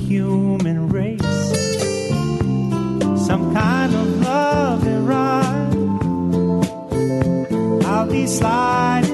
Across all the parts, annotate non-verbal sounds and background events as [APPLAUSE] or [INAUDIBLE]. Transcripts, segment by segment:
human race. Some kind of love and ride. I'll be sliding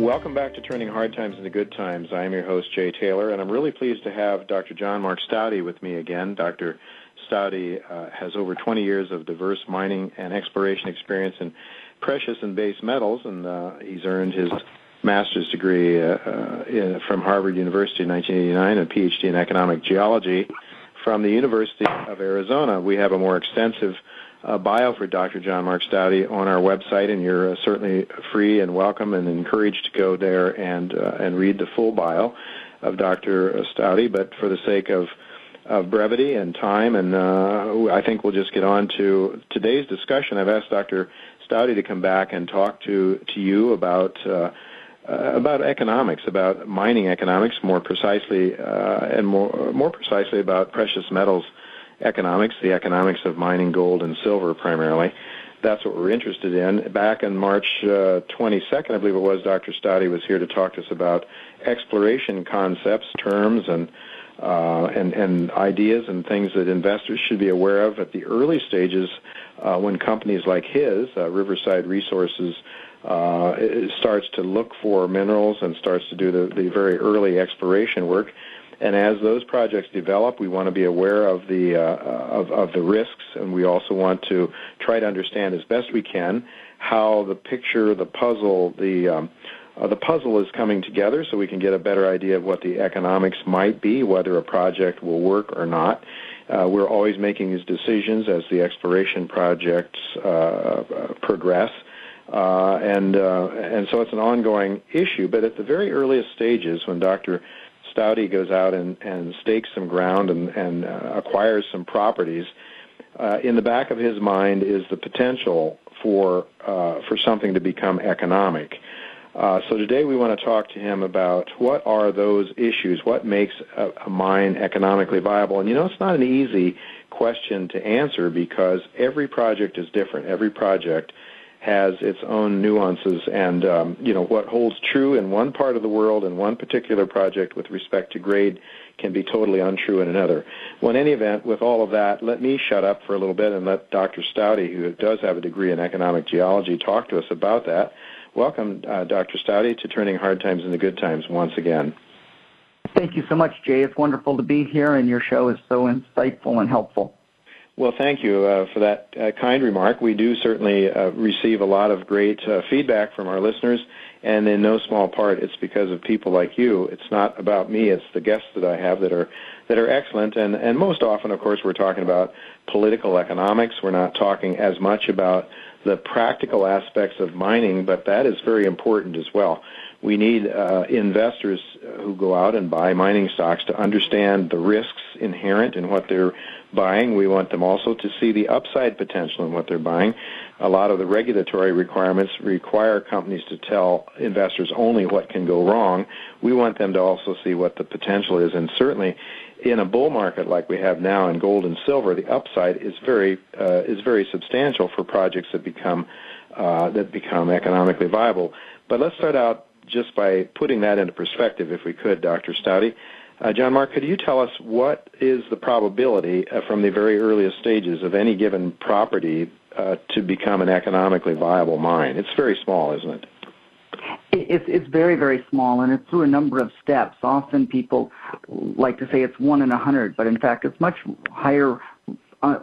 Welcome back to Turning Hard Times into Good Times. I am your host, Jay Taylor, and I'm really pleased to have Dr. John Mark Staude with me again. Dr. Staude uh, has over 20 years of diverse mining and exploration experience in precious and base metals, and uh, he's earned his master's degree uh, uh in, from Harvard University in 1989 and a PhD in economic geology from the University of Arizona. We have a more extensive uh, bio for Dr. John Mark Staude on our website, and you're uh, certainly free and welcome and encouraged to go there and uh, and read the full bio of Dr. Staude. But for the sake of of brevity and time, and uh, I think we'll just get on to today's discussion. I've asked Dr. Staude to come back and talk to to you about. Uh, uh, about economics, about mining economics, more precisely, uh, and more more precisely about precious metals economics, the economics of mining gold and silver primarily. That's what we're interested in. Back in March uh, 22nd, I believe it was, Dr. Staude was here to talk to us about exploration concepts, terms, and uh, and, and ideas and things that investors should be aware of at the early stages uh, when companies like his, uh, Riverside Resources, uh, starts to look for minerals and starts to do the, the very early exploration work. And as those projects develop, we want to be aware of the uh, of, of the risks, and we also want to try to understand as best we can how the picture, the puzzle, the um, uh, the puzzle is coming together, so we can get a better idea of what the economics might be, whether a project will work or not. Uh, we're always making these decisions as the exploration projects uh, uh progress. Uh, and uh, and so it's an ongoing issue. But at the very earliest stages, when Dr. Staude goes out and, and stakes some ground and, and uh, acquires some properties, uh, in the back of his mind is the potential for uh, for something to become economic. Uh, so today we want to talk to him about what are those issues, what makes a, a mine economically viable, and you know it's not an easy question to answer because every project is different. Every project has its own nuances and um, you know what holds true in one part of the world in one particular project with respect to grade can be totally untrue in another. Well, in any event, with all of that, let me shut up for a little bit and let Dr. Staude, who does have a degree in economic geology, talk to us about that. Welcome, uh, Dr. Staude, to Turning Hard Times into Good Times once again. Thank you so much, Jay. It's wonderful to be here, and your show is so insightful and helpful. Well, thank you uh, for that uh, kind remark. We do certainly uh, receive a lot of great uh, feedback from our listeners, and in no small part, it's because of people like you. It's not about me; it's the guests that I have that are that are excellent. And and most often, of course, we're talking about political economics. We're not talking as much about the practical aspects of mining, but that is very important as well. We need uh, investors who go out and buy mining stocks to understand the risks inherent in what they're buying. We want them also to see the upside potential in what they're buying. A lot of the regulatory requirements require companies to tell investors only what can go wrong. We want them to also see what the potential is, and certainly in a bull market like we have now in gold and silver, the upside is very uh, is very substantial for projects that become uh, that become economically viable. But let's start out just by putting that into perspective, if we could, Dr. Staude. Uh, John Mark, could you tell us what is the probability uh, from the very earliest stages of any given property uh, to become an economically viable mine? It's very small, isn't it? It's, it's very, very small, and it's through a number of steps. Often people like to say it's one in a hundred, but in fact, it's much higher, uh,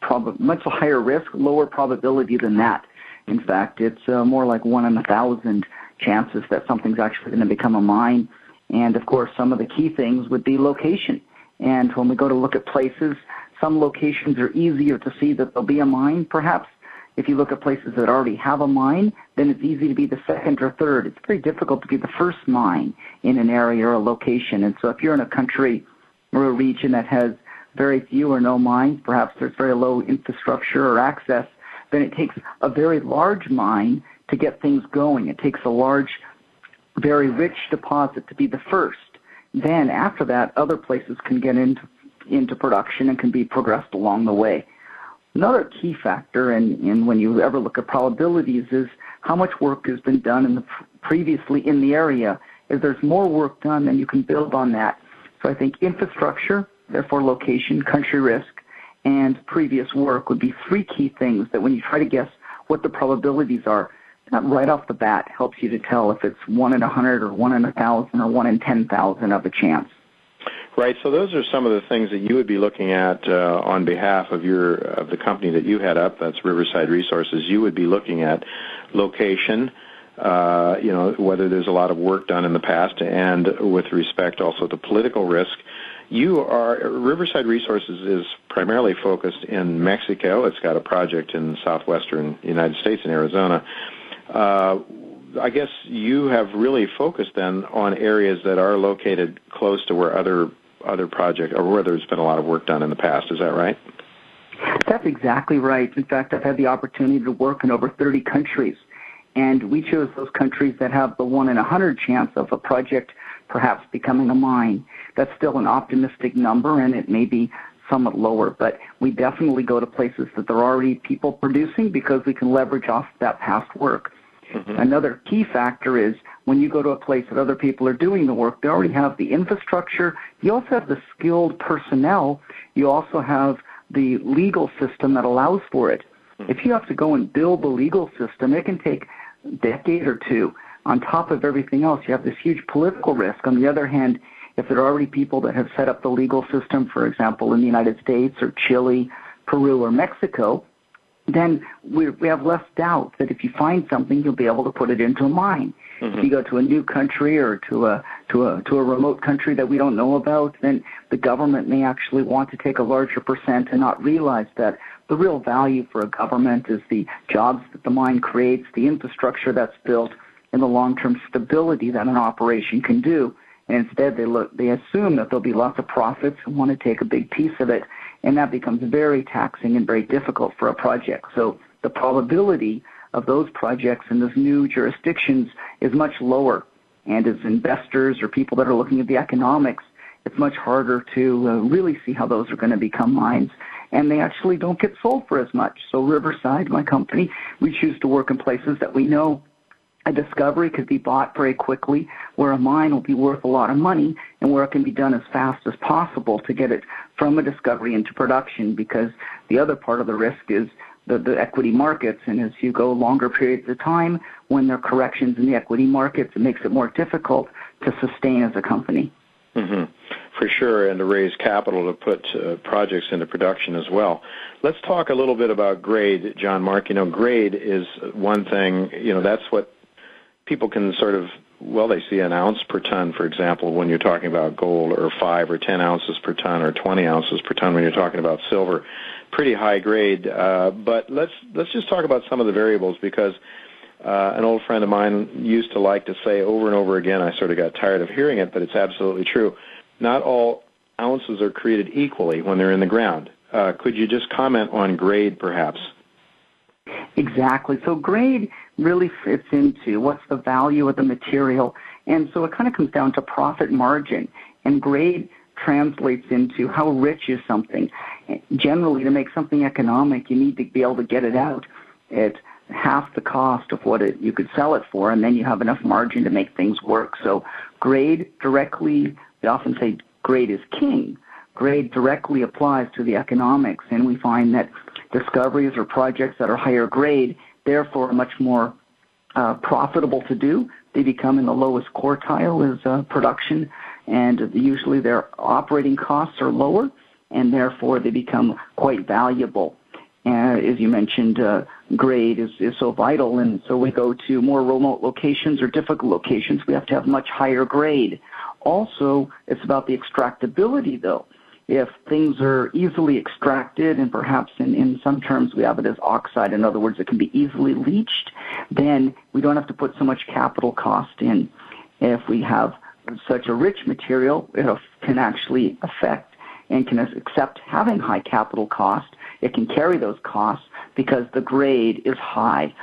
prob- much higher risk, lower probability than that. In fact, it's uh, more like one in a thousand chances that something's actually going to become a mine and of course, some of the key things would be location. And when we go to look at places some locations are easier to see that there'll be a mine, perhaps. If you look at places that already have a mine, then it's easy to be the second or third. It's very difficult to be the first mine in an area or a location. And so if you're in a country or a region that has very few or no mines, perhaps there's very low infrastructure or access, then it takes a very large mine to get things going. It takes a large, very rich deposit to be the first. Then after that, other places can get into into production and can be progressed along the way. Another key factor in, in when you ever look at probabilities is how much work has been done in the previously in the area. If there's more work done, then you can build on that. So I think infrastructure, therefore location, country risk, and previous work would be three key things that when you try to guess what the probabilities are, that right off the bat helps you to tell if it's one in a hundred or one in a thousand or one in ten thousand of a chance. Right. So those are some of the things that you would be looking at uh, on behalf of your of the company that you head up. That's Riverside Resources. You would be looking at location. Uh, you know whether there's a lot of work done in the past, and with respect also to political risk. You are Riverside Resources is primarily focused in Mexico. It's got a project in southwestern United States in Arizona. Uh, I guess you have really focused then on areas that are located close to where other other projects or where there's been a lot of work done in the past. Is that right? That's exactly right. In fact, I've had the opportunity to work in over 30 countries, and we chose those countries that have the one in a hundred chance of a project perhaps becoming a mine. That's still an optimistic number, and it may be somewhat lower, but we definitely go to places that there are already people producing because we can leverage off that past work. Mm-hmm. Another key factor is when you go to a place that other people are doing the work, they already have the infrastructure. You also have the skilled personnel. You also have the legal system that allows for it. Mm-hmm. If you have to go and build the legal system, it can take a decade or two. On top of everything else, you have this huge political risk. On the other hand, if there are already people that have set up the legal system, for example, in the United States or Chile, Peru, or Mexico, then we, we have less doubt that if you find something, you'll be able to put it into a mine. Mm-hmm. If you go to a new country or to a to a to a remote country that we don't know about, then the government may actually want to take a larger percent and not realize that the real value for a government is the jobs that the mine creates, the infrastructure that's built, and the long-term stability that an operation can do. And instead, they look they assume that there'll be lots of profits and want to take a big piece of it and that becomes very taxing and very difficult for a project. So the probability of those projects in those new jurisdictions is much lower. And as investors or people that are looking at the economics, it's much harder to uh, really see how those are going to become mines. And they actually don't get sold for as much. So Riverside, my company, we choose to work in places that we know a discovery could be bought very quickly, where a mine will be worth a lot of money, and where it can be done as fast as possible to get it from a discovery into production. Because the other part of the risk is the, the equity markets, and as you go longer periods of time, when there are corrections in the equity markets, it makes it more difficult to sustain as a company. Mm-hmm. For sure, and to raise capital to put uh, projects into production as well. Let's talk a little bit about grade, John Mark. You know, grade is one thing. You know, that's what people can sort of well, they see an ounce per ton, for example, when you're talking about gold, or five or ten ounces per ton, or twenty ounces per ton when you're talking about silver. Pretty high grade. Uh, but let's let's just talk about some of the variables because uh, an old friend of mine used to like to say over and over again. I sort of got tired of hearing it, but it's absolutely true. Not all ounces are created equally when they're in the ground. Uh, could you just comment on grade, perhaps? Exactly. So grade really fits into what's the value of the material. And so it kind of comes down to profit margin. And grade translates into how rich is something. Generally, to make something economic, you need to be able to get it out at half the cost of what it, you could sell it for, and then you have enough margin to make things work. So grade directly, we often say grade is king. Grade directly applies to the economics, and we find that discoveries or projects that are higher grade, therefore much more uh, profitable to do. They become in the lowest quartile as uh, production, and usually their operating costs are lower, and therefore they become quite valuable. Uh, as you mentioned, uh, grade is, is so vital, and so we go to more remote locations or difficult locations. We have to have much higher grade. Also, it's about the extractability, though if things are easily extracted and perhaps in, in some terms we have it as oxide, in other words, it can be easily leached, then we don't have to put so much capital cost in. If we have such a rich material, it can actually affect and can accept having high capital cost. It can carry those costs because the grade is high.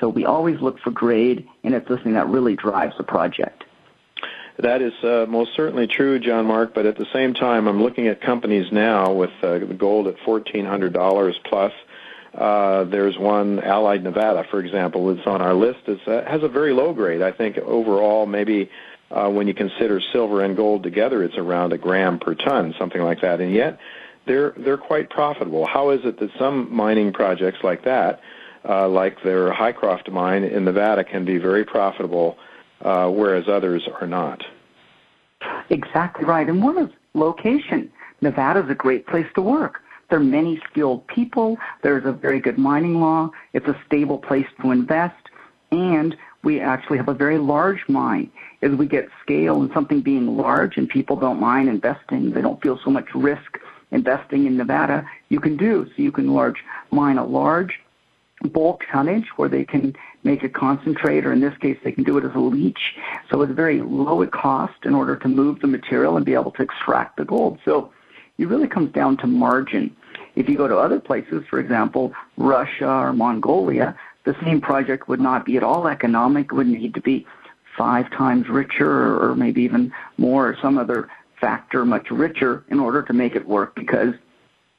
So we always look for grade, and it's the thing that really drives the project. That is uh, most certainly true, John Mark. But at the same time, I'm looking at companies now with uh, gold at fourteen hundred dollars plus. Uh, there's one, Allied Nevada, for example, that's on our list. It uh, has a very low grade. I think overall, maybe uh, when you consider silver and gold together, it's around a gram per ton, something like that. And yet, they're they're quite profitable. How is it that some mining projects like that, uh, like their Hycroft mine in Nevada, can be very profitable? Uh, whereas others are not. Exactly right. And one is location. Nevada is a great place to work. There are many skilled people. There's a very good mining law. It's a stable place to invest. And we actually have a very large mine. As we get scale and something being large and people don't mind investing, they don't feel so much risk investing in Nevada, you can do. So you can large mine a large bulk tonnage where they can make a concentrate, or in this case, they can do it as a leach. So it's very low cost in order to move the material and be able to extract the gold. So it really comes down to margin. If you go to other places, for example, Russia or Mongolia, the same project would not be at all economic. It would need to be five times richer or maybe even more or some other factor much richer in order to make it work because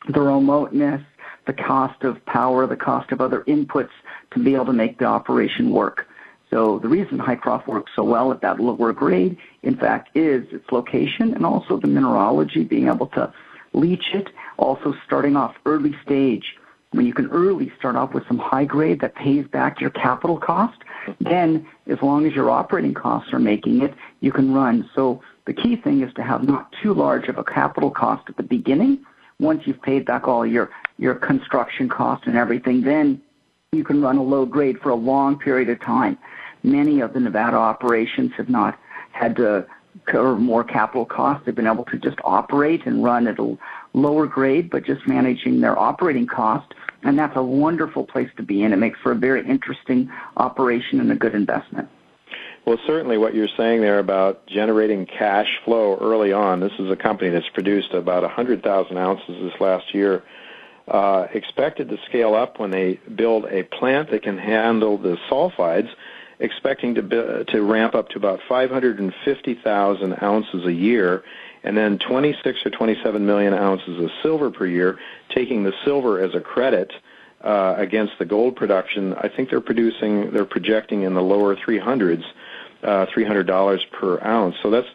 the remoteness, the cost of power, the cost of other inputs to be able to make the operation work. So the reason Hycroft works so well at that lower grade, in fact, is its location and also the mineralogy, being able to leach it, also starting off early stage. When you can early start off with some high grade that pays back your capital cost, then as long as your operating costs are making it, you can run. So the key thing is to have not too large of a capital cost at the beginning. Once you've paid back all your, your construction costs and everything, then you can run a low grade for a long period of time. Many of the Nevada operations have not had to cover more capital costs. They've been able to just operate and run at a lower grade, but just managing their operating cost. And that's a wonderful place to be in. It makes for a very interesting operation and a good investment. Well, certainly what you're saying there about generating cash flow early on. This is a company that's produced about 100,000 ounces this last year uh, expected to scale up when they build a plant that can handle the sulfides, expecting to to ramp up to about 550,000 ounces a year, and then 26 or 27 million ounces of silver per year, taking the silver as a credit. Uh, against the gold production, I think they're producing, they're projecting in the lower 300s, uh, $300 per ounce. So that's,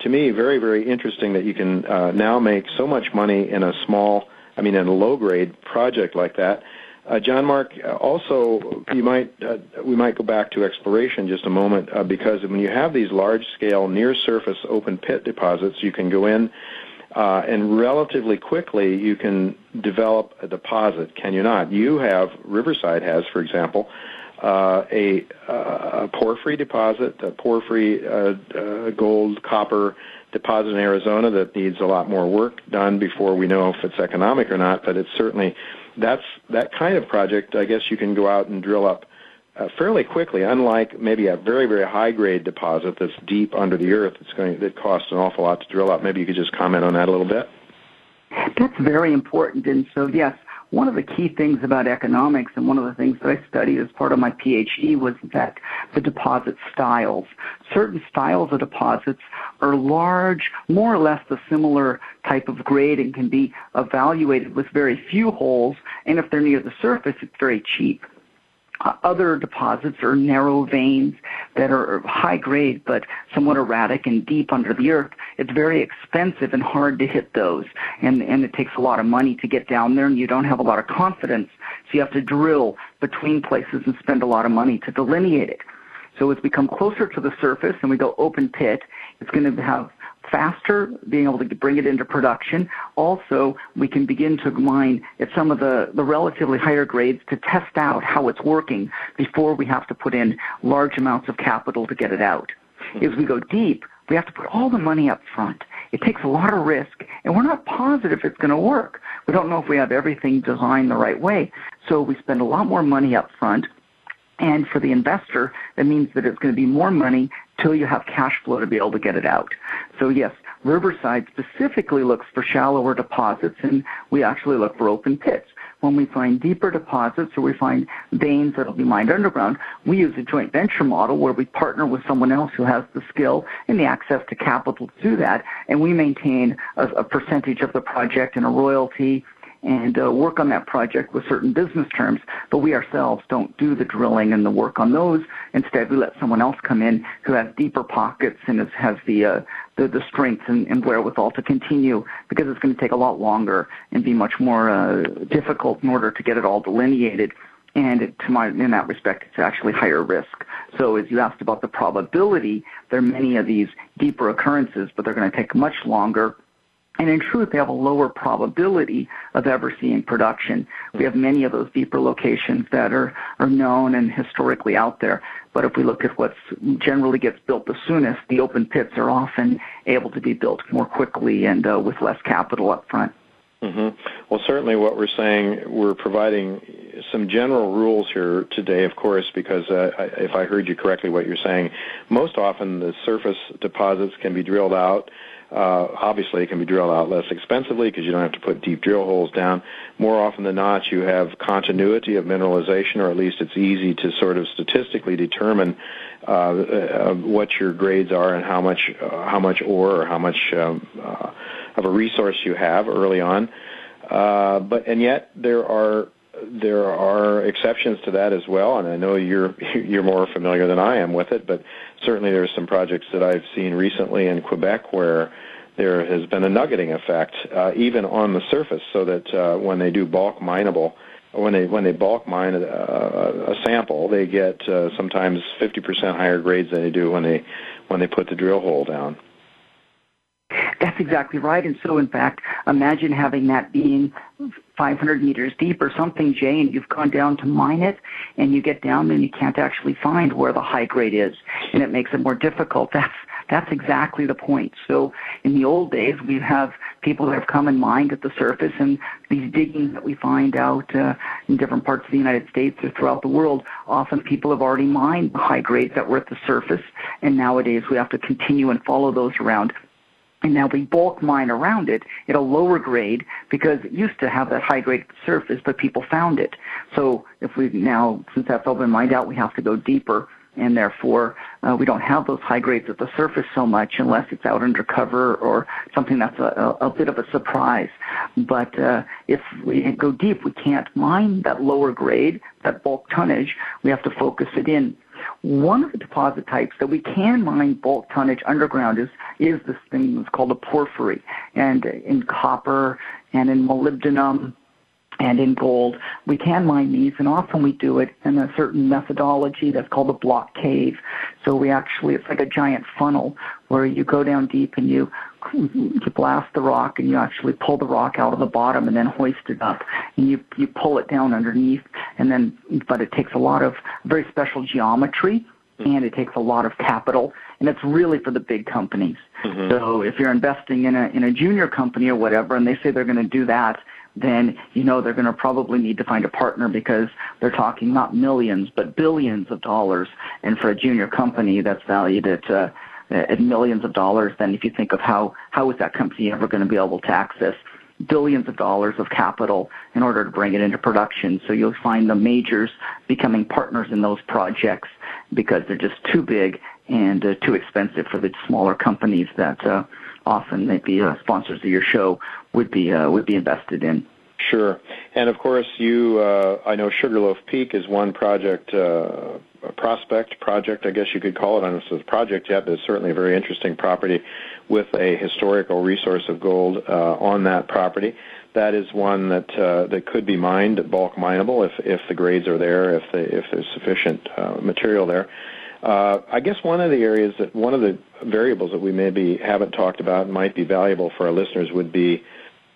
to me, very, very interesting that you can uh, now make so much money in a small I mean, in a low grade project like that. Uh, John Mark, uh, also you might uh, we might go back to exploration just a moment because when you have these large scale near surface open pit deposits, you can go in uh, and relatively quickly you can develop a deposit. Can you not? You have Riverside has, for example, uh, a, a porphyry deposit, a porphyry gold copper deposit in Arizona that needs a lot more work done before we know if it's economic or not. But it's certainly that's that kind of project. I guess you can go out and drill up uh, fairly quickly. Unlike maybe a very very high grade deposit that's deep under the earth, it's going that costs an awful lot to drill up. Maybe you could just comment on that a little bit. That's very important. And so yes, one of the key things about economics and one of the things that I studied as part of my PhD was that the deposit styles. Certain styles of deposits are large, more or less the similar type of grade and can be evaluated with very few holes. And if they're near the surface, it's very cheap. Other deposits are narrow veins that are high grade but somewhat erratic and deep under the earth. It's very expensive and hard to hit those, and and it takes a lot of money to get down there, and you don't have a lot of confidence, so you have to drill between places and spend a lot of money to delineate it. So as we come closer to the surface and we go open pit, it's going to have faster, being able to bring it into production. Also, we can begin to mine at some of the, the relatively higher grades to test out how it's working before we have to put in large amounts of capital to get it out. Hmm. As we go deep, we have to put all the money up front. it takes a lot of risk, and we're not positive it's going to work. We don't know if we have everything designed the right way. So we spend a lot more money up front. And for the investor, that means that it's going to be more money till you have cash flow to be able to get it out. So yes, Riverside specifically looks for shallower deposits, and we actually look for open pits. When we find deeper deposits or we find veins that will be mined underground, we use a joint venture model where we partner with someone else who has the skill and the access to capital to do that, and we maintain a, a percentage of the project and a royalty and uh, work on that project with certain business terms, but we ourselves don't do the drilling and the work on those. Instead, we let someone else come in who has deeper pockets and is, has the, uh, the, the strength and, and wherewithal to continue because it's going to take a lot longer and be much more uh, difficult in order to get it all delineated. And it, to my, in that respect, it's actually higher risk. So as you asked about the probability, there are many of these deeper occurrences, but they're going to take much longer and in truth, they have a lower probability of ever seeing production. We have many of those deeper locations that are, are known and historically out there. But if we look at what generally gets built the soonest, the open pits are often able to be built more quickly and uh, with less capital up front. Mm-hmm. Well, certainly what we're saying, we're providing some general rules here today, of course, because uh, if I heard you correctly, what you're saying, most often the surface deposits can be drilled out uh, obviously, it can be drilled out less expensively because you don't have to put deep drill holes down. More often than not, you have continuity of mineralization, or at least it's easy to sort of statistically determine uh, uh, what your grades are and how much uh, how much ore or how much um, uh, of a resource you have early on. Uh, but and yet there are there are exceptions to that as well, and I know you're [LAUGHS] you're more familiar than I am with it. But certainly, there are some projects that I've seen recently in Quebec where there has been a nuggeting effect, uh, even on the surface, so that uh, when they do bulk mineable, when they when they bulk mine a, a, a sample, they get uh, sometimes 50% higher grades than they do when they when they put the drill hole down. That's exactly right. And so, in fact, imagine having that being 500 meters deep or something, Jay, and you've gone down to mine it, and you get down and you can't actually find where the high grade is, and it makes it more difficult. [LAUGHS] That's that's exactly the point. So in the old days, we have people that have come and mined at the surface, and these diggings that we find out uh, in different parts of the United States or throughout the world, often people have already mined the high grades that were at the surface, and nowadays we have to continue and follow those around and now we bulk mine around it at a lower grade because it used to have that high grade surface, but people found it. So if we now, since that's all been mined out, we have to go deeper, and therefore uh, we don't have those high grades at the surface so much unless it's out under cover or something that's a, a, a bit of a surprise. But uh, if we go deep, we can't mine that lower grade, that bulk tonnage. We have to focus it in. One of the deposit types that we can mine bulk tonnage underground is is this thing that's called a porphyry, and in copper and in molybdenum and in gold. We can mine these, and often we do it in a certain methodology that's called a block cave. So we actually, it's like a giant funnel where you go down deep and you you blast the rock and you actually pull the rock out of the bottom and then hoist it up and you you pull it down underneath and then but it takes a lot of very special geometry and it takes a lot of capital and it's really for the big companies. Mm-hmm. So if you're investing in a in a junior company or whatever and they say they're going to do that then you know they're going to probably need to find a partner because they're talking not millions but billions of dollars. And for a junior company that's valued at uh, at millions of dollars, then if you think of how how is that company ever going to be able to access billions of dollars of capital in order to bring it into production. So you'll find the majors becoming partners in those projects because they're just too big and uh, too expensive for the smaller companies that uh, often maybe uh, sponsors of your show would be uh, would be invested in. Sure, and of course, you uh, I know Sugarloaf Peak is one project, uh, prospect project, I guess you could call it. If it's a project yet, but it's certainly a very interesting property with a historical resource of gold uh, on that property. That is one that uh, that could be mined, bulk mineable, if if the grades are there, if the, if there's sufficient uh, material there. Uh, I guess one of the areas that one of the variables that we maybe haven't talked about and might be valuable for our listeners would be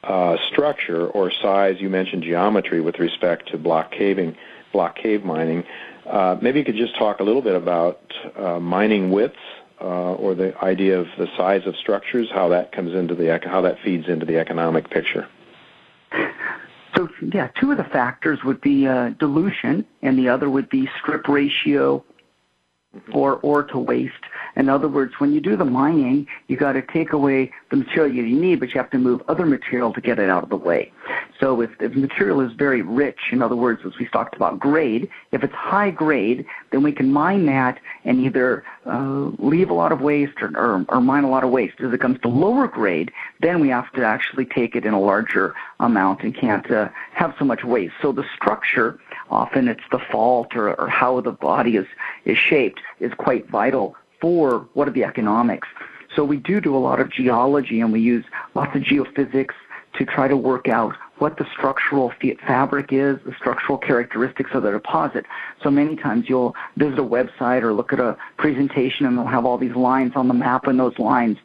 uh, structure or size. You mentioned geometry with respect to block caving, block cave mining. Uh, maybe you could just talk a little bit about uh, mining widths uh, or the idea of the size of structures, how that comes into the how that feeds into the economic picture? So yeah, two of the factors would be dilution, and the other would be strip ratio or ore to waste. In other words, when you do the mining, you got to take away the material you need, but you have to move other material to get it out of the way. So if the material is very rich, in other words, as we talked about grade, if it's high grade, then we can mine that and either uh, leave a lot of waste or, or, or mine a lot of waste. As it comes to lower grade, then we have to actually take it in a larger amount and can't uh, have so much waste. So the structure often it's the fault or, or how the body is, is shaped is quite vital for what are the economics. So we do do a lot of geology and we use lots of geophysics to try to work out what the structural fabric is, the structural characteristics of the deposit. So many times you'll visit a website or look at a presentation and they'll have all these lines on the map and those lines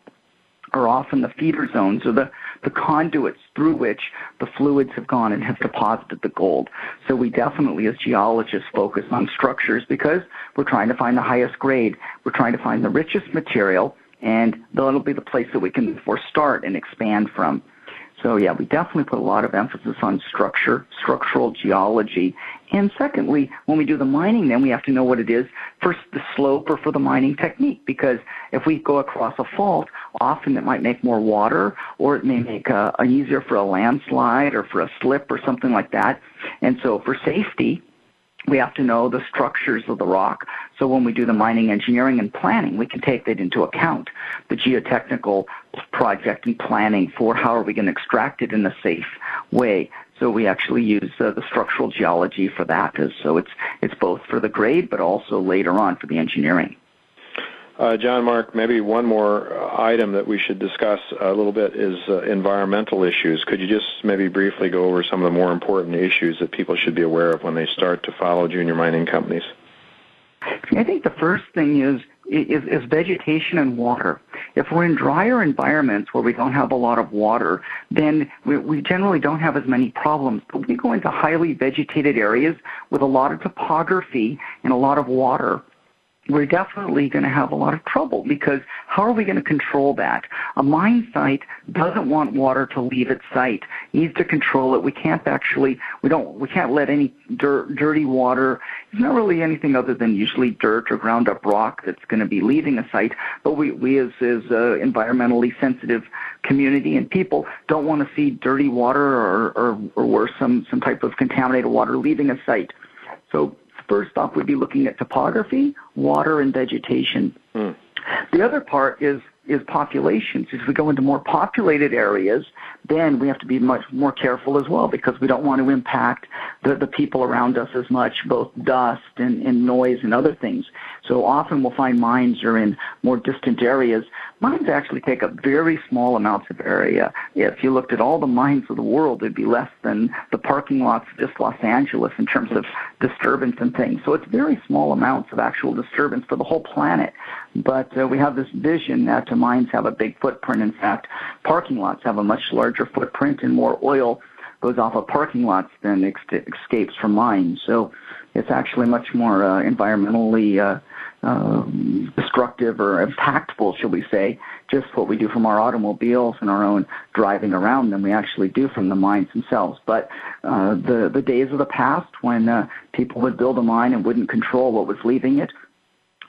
are often the feeder zones or the the conduits through which the fluids have gone and have deposited the gold. So we definitely, as geologists, focus on structures because we're trying to find the highest grade. We're trying to find the richest material, and that'll be the place that we can therefore start and expand from. So yeah, we definitely put a lot of emphasis on structure, structural geology. And secondly, when we do the mining, then we have to know what it is for the slope or for the mining technique. Because if we go across a fault, often it might make more water or it may make uh, a, a easier for a landslide or for a slip or something like that. And so for safety, we have to know the structures of the rock. So when we do the mining engineering and planning, we can take that into account. The geotechnical project and planning for how are we going to extract it in a safe way. So we actually use uh, the structural geology for that. So it's it's both for the grade, but also later on for the engineering. Uh, John Mark, maybe one more uh, item that we should discuss a little bit is uh, environmental issues. Could you just maybe briefly go over some of the more important issues that people should be aware of when they start to follow junior mining companies? I think the first thing is is, is vegetation and water. If we're in drier environments where we don't have a lot of water, then we, we generally don't have as many problems. But we go into highly vegetated areas with a lot of topography and a lot of water we're definitely going to have a lot of trouble because how are we going to control that? A mine site doesn't want water to leave its site. It needs to control it. We can't actually, we don't, we can't let any dirt, dirty water. It's not really anything other than usually dirt or ground up rock that's going to be leaving a site. But we, we as, as uh, environmentally sensitive community and people don't want to see dirty water or, or, or worse, some, some type of contaminated water leaving a site. So First off, we'd be looking at topography, water, and vegetation. Mm. The other part is is populations. As we go into more populated areas, then we have to be much more careful as well because we don't want to impact the, the people around us as much, both dust and, and noise and other things. So often we'll find mines are in more distant areas. Mines actually take up very small amounts of area. If you looked at all the mines of the world, it'd be less than the parking lots of just Los Angeles in terms of disturbance and things. So it's very small amounts of actual disturbance for the whole planet. But uh, we have this vision that mines have a big footprint. In fact, parking lots have a much larger footprint and more oil goes off of parking lots than ex- escapes from mines. So it's actually much more uh, environmentally uh, uh, destructive or impactful, shall we say, just what we do from our automobiles and our own driving around than we actually do from the mines themselves. But uh, the the days of the past when uh, people would build a mine and wouldn't control what was leaving it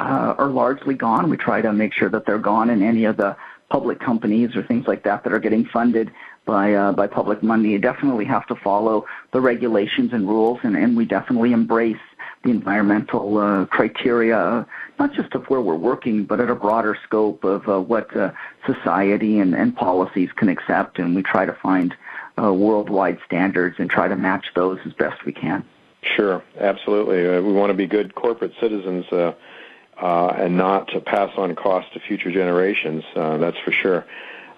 uh, are largely gone. We try to make sure that they're gone in any of the public companies or things like that that are getting funded by uh, by public money. You definitely have to follow the regulations and rules, and, and we definitely embrace the environmental uh, criteria, not just of where we're working, but at a broader scope of uh, what uh, society and, and policies can accept, and we try to find uh, worldwide standards and try to match those as best we can. Sure, absolutely. Uh, we want to be good corporate citizens and not to pass on costs to future generations. That's for sure.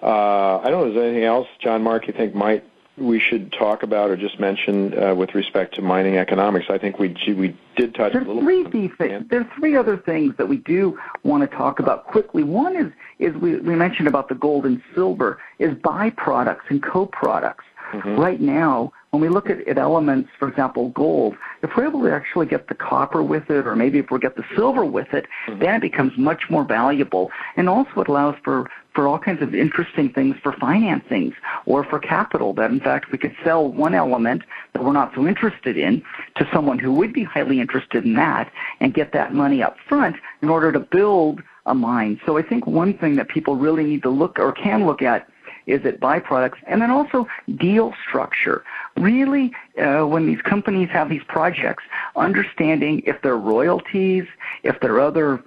Uh, I don't know. Is there anything else, John Mark, you think might we should talk about or just mention uh, with respect to mining economics? I think we we did touch There's a little. Three things. There are three other things that we do want to talk about quickly. One is is we, we mentioned about the gold and silver is byproducts and co-products. Mm-hmm. Right now, when we look at, at elements, for example, gold, if we're able to actually get the copper with it, or maybe if we get the silver with it, mm-hmm. then it becomes much more valuable. And also it allows for for all kinds of interesting things for financings or for capital that in fact we could sell one element that we're not so interested in to someone who would be highly interested in that and get that money up front in order to build a mine. So I think one thing that people really need to look or can look at is it byproducts? And then also deal structure. Really, uh, when these companies have these projects, understanding if they're royalties, if there are other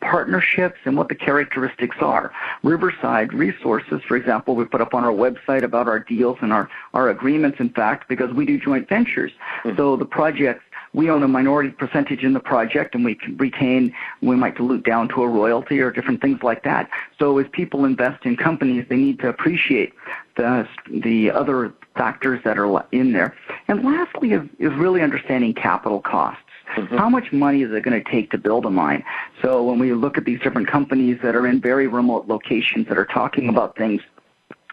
partnerships and what the characteristics are. Riverside Resources, for example, we put up on our website about our deals and our, our agreements, in fact, because we do joint ventures. Mm-hmm. So the projects we own a minority percentage in the project and we can retain, we might dilute down to a royalty or different things like that. So as people invest in companies, they need to appreciate the, the other factors that are in there. And lastly is, is really understanding capital costs. Mm-hmm. How much money is it going to take to build a mine? So when we look at these different companies that are in very remote locations that are talking about things,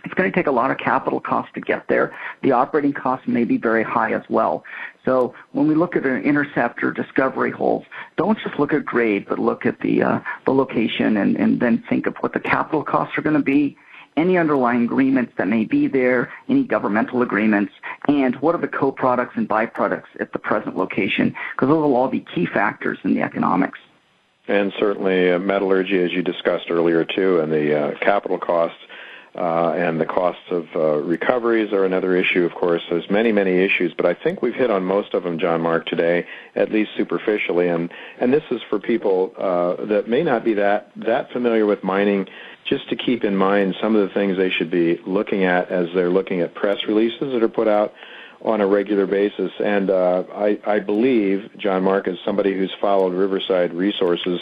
it's going to take a lot of capital costs to get there. The operating costs may be very high as well. So when we look at an interceptor discovery holes, don't just look at grade, but look at the uh, the location and, and then think of what the capital costs are going to be, any underlying agreements that may be there, any governmental agreements, and what are the co-products and byproducts at the present location, because those will all be key factors in the economics. And certainly uh, metallurgy, as you discussed earlier too, and the uh, capital costs uh, and the costs of uh, recoveries are another issue, of course. There's many, many issues, but I think we've hit on most of them, John Mark, today, at least superficially. And and this is for people uh, that may not be that that familiar with mining. Just to keep in mind some of the things they should be looking at as they're looking at press releases that are put out on a regular basis. And uh, I, I believe, John Mark, as somebody who's followed Riverside Resources,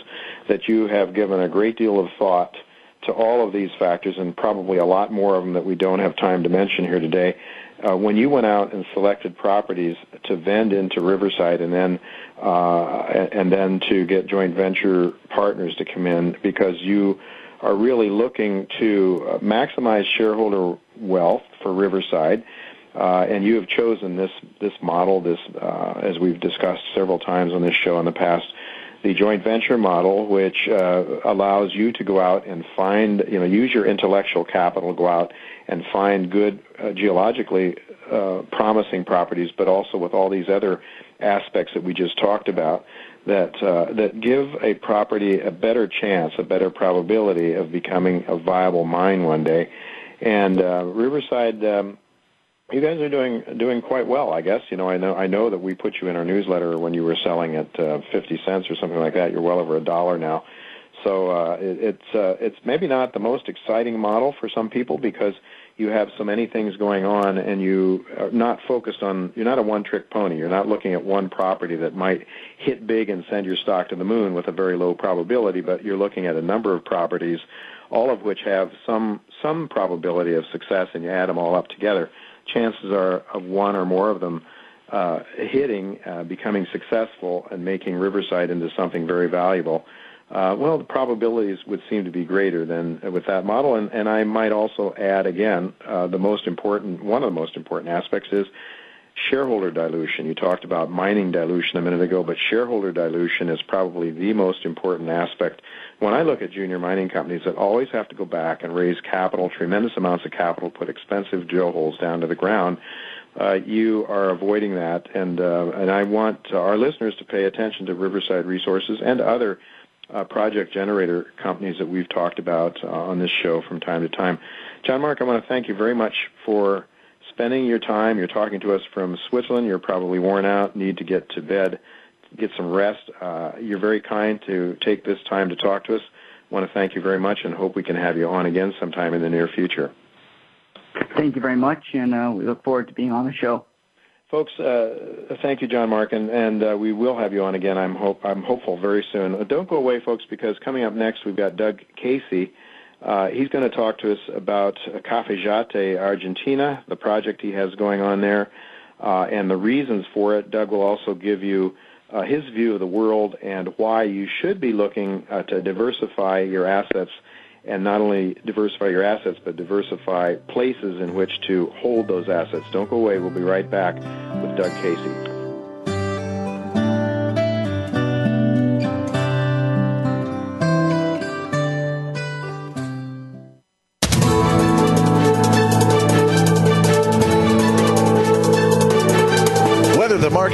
that you have given a great deal of thought to all of these factors and probably a lot more of them that we don't have time to mention here today. Uh, when you went out and selected properties to vend into Riverside and then uh, and then to get joint venture partners to come in because you are really looking to uh, maximize shareholder wealth for Riverside, uh, and you have chosen this this model, this uh, as we've discussed several times on this show in the past, the joint venture model, which uh, allows you to go out and find, you know, use your intellectual capital, go out and find good uh, geologically uh, promising properties, but also with all these other aspects that we just talked about that uh, that give a property a better chance, a better probability of becoming a viable mine one day. And uh, Riverside. Um, you guys are doing doing quite well, I guess. You know, I know I know that we put you in our newsletter when you were selling at uh, 50 cents or something like that. You're well over a dollar now. So uh, it, it's uh, it's maybe not the most exciting model for some people because you have so many things going on and you are not focused on you're not a one trick pony. You're not looking at one property that might hit big and send your stock to the moon with a very low probability, but you're looking at a number of properties all of which have some some probability of success and you add them all up together chances are of one or more of them uh, hitting, uh, becoming successful, and making Riverside into something very valuable. Uh, well, the probabilities would seem to be greater than with that model. And, and I might also add again, uh, the most important, one of the most important aspects is shareholder dilution. You talked about mining dilution a minute ago, but shareholder dilution is probably the most important aspect. When I look at junior mining companies that always have to go back and raise capital, tremendous amounts of capital, put expensive drill holes down to the ground, uh, you are avoiding that. And uh, and I want our listeners to pay attention to Riverside Resources and other uh, project generator companies that we've talked about uh, on this show from time to time. John Mark, I want to thank you very much for spending your time. You're talking to us from Switzerland. You're probably worn out, need to get to bed, get some rest. Uh, you're very kind to take this time to talk to us. I want to thank you very much and hope we can have you on again sometime in the near future. Thank you very much, and uh, we look forward to being on the show. Folks, uh, thank you, John Mark, and, and uh, we will have you on again. I'm hope I'm hopeful very soon. Uh, don't go away, folks, because coming up next we've got Doug Casey. Uh, he's going to talk to us about Cafayate, Argentina, the project he has going on there, uh, and the reasons for it. Doug will also give you uh, his view of the world and why you should be looking uh, to diversify your assets and not only diversify your assets, but diversify places in which to hold those assets. Don't go away. We'll be right back with Doug Casey.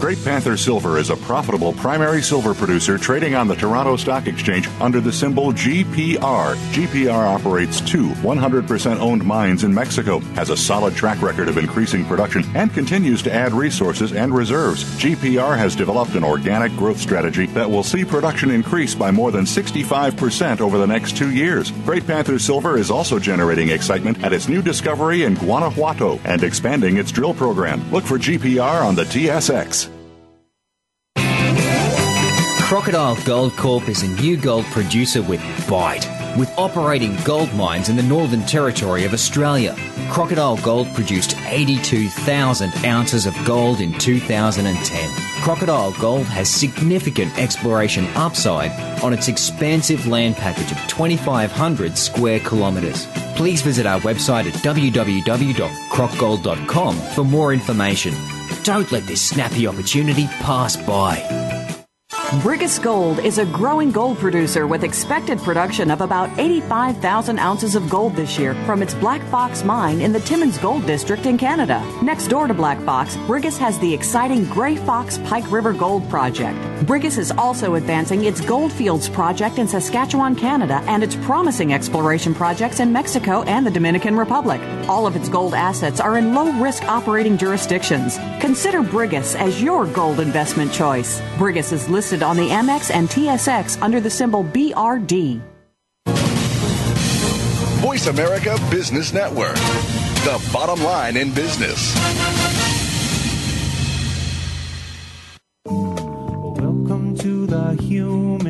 Great Panther Silver is a profitable primary silver producer trading on the Toronto Stock Exchange under the symbol GPR. GPR operates two 100% owned mines in Mexico, has a solid track record of increasing production, and continues to add resources and reserves. GPR has developed an organic growth strategy that will see production increase by more than 65% over the next two years. Great Panther Silver is also generating excitement at its new discovery in Guanajuato and expanding its drill program. Look for GPR on the TSX. Crocodile Gold Corp is a new gold producer with bite. With operating gold mines in the Northern Territory of Australia, Crocodile Gold produced 82,000 ounces of gold in 2010. Crocodile Gold has significant exploration upside on its expansive land package of 2,500 square kilometres. Please visit our website at www.crocgold.com for more information. Don't let this snappy opportunity pass by. Brigus Gold is a growing gold producer with expected production of about 85,000 ounces of gold this year from its Black Fox mine in the Timmins Gold District in Canada. Next door to Black Fox, Brigus has the exciting Grey Fox Pike River Gold Project. Brigus is also advancing its Goldfields project in Saskatchewan, Canada, and its promising exploration projects in Mexico and the Dominican Republic. All of its gold assets are in low risk operating jurisdictions. Consider Brigus as your gold investment choice. Brigus is listed on the Amex and TSX under the symbol BRD. Voice America Business Network, the bottom line in business. Human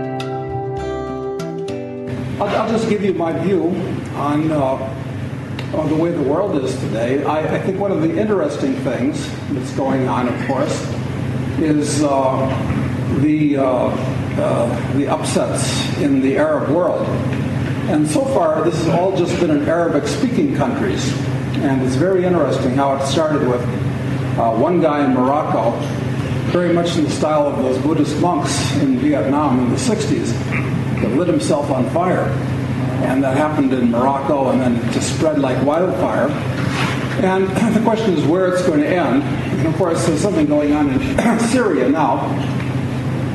I'll, I'll just give you my view on, uh, on the way the world is today. I, I, think one of the interesting things that's going on, of course, is uh, the, uh, uh the upsets in the Arab world. And so far, this has all just been in Arabic speaking countries. And it's very interesting how it started with uh, one guy in Morocco, very much in the style of those Buddhist monks in Vietnam in the 60s, that lit himself on fire. And that happened in Morocco, and then it spread like wildfire. And [CLEARS THROAT] the question is where it's going to end. And of course, there's something going on in [CLEARS THROAT] Syria now.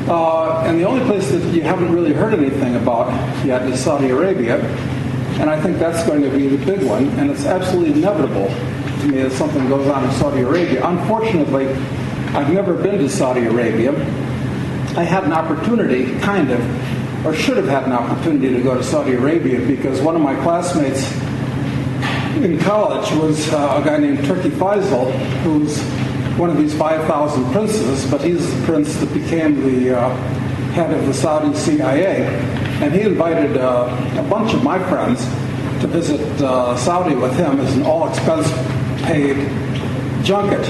Uh, and the only place that you haven't really heard anything about yet is Saudi Arabia. And I think that's going to be the big one. And it's absolutely inevitable to me that something goes on in Saudi Arabia. Unfortunately, I've never been to Saudi Arabia. I had an opportunity, kind of, or should have had an opportunity to go to Saudi Arabia because one of my classmates in college was uh, a guy named Turki Faisal, who's one of these 5,000 princes, but he's the prince that became the uh, head of the Saudi CIA. And he invited uh, a bunch of my friends to visit uh, Saudi with him as an all expense paid junket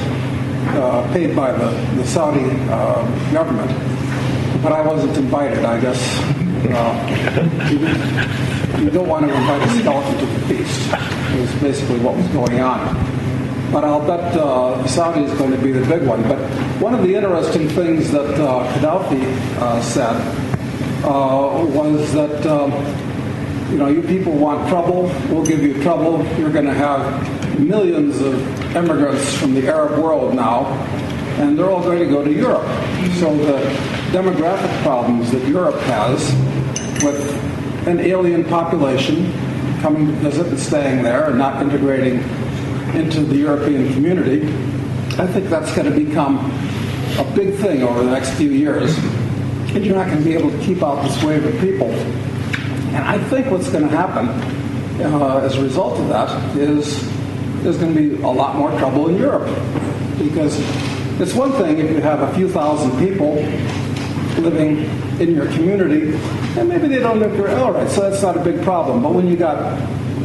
uh, paid by the, the Saudi uh, government. But I wasn't invited, I guess. You, don't want to invite a skeleton to the feast. Was basically what was going on but I'll bet uh, Saudi is going to be the big one. But one of the interesting things that uh, Gaddafi uh, said uh, was that um, you know you people want trouble, we'll give you trouble. You're going to have millions of immigrants from the Arab world now, and they're all going to go to Europe. So the demographic problems that Europe has with an alien population coming to visit and staying there and not integrating into the European community, I think that's going to become a big thing over the next few years. And you're not going to be able to keep out this wave of people. And I think what's going to happen uh, as a result of that is there's going to be a lot more trouble in Europe. Because it's one thing if you have a few thousand people living in your community, and maybe they don't live there. All right, so that's not a big problem. But when you got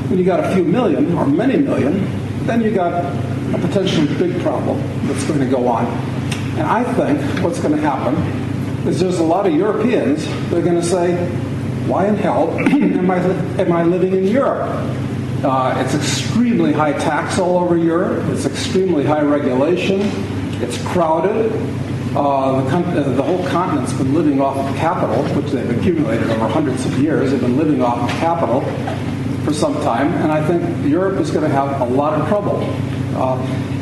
when you got a few million or many million, then you got a potentially big problem that's going to go on. And I think what's going to happen is there's a lot of Europeans that are going to say, why in hell [CLEARS THROAT] am I, am I living in Europe? Uh, it's extremely high tax all over Europe. It's extremely high regulation. It's crowded. Uh, the, uh, the, whole continent's been living off of capital, which they've accumulated over hundreds of years. They've been living off of capital for some time, and I think Europe is going to have a lot of trouble. Uh,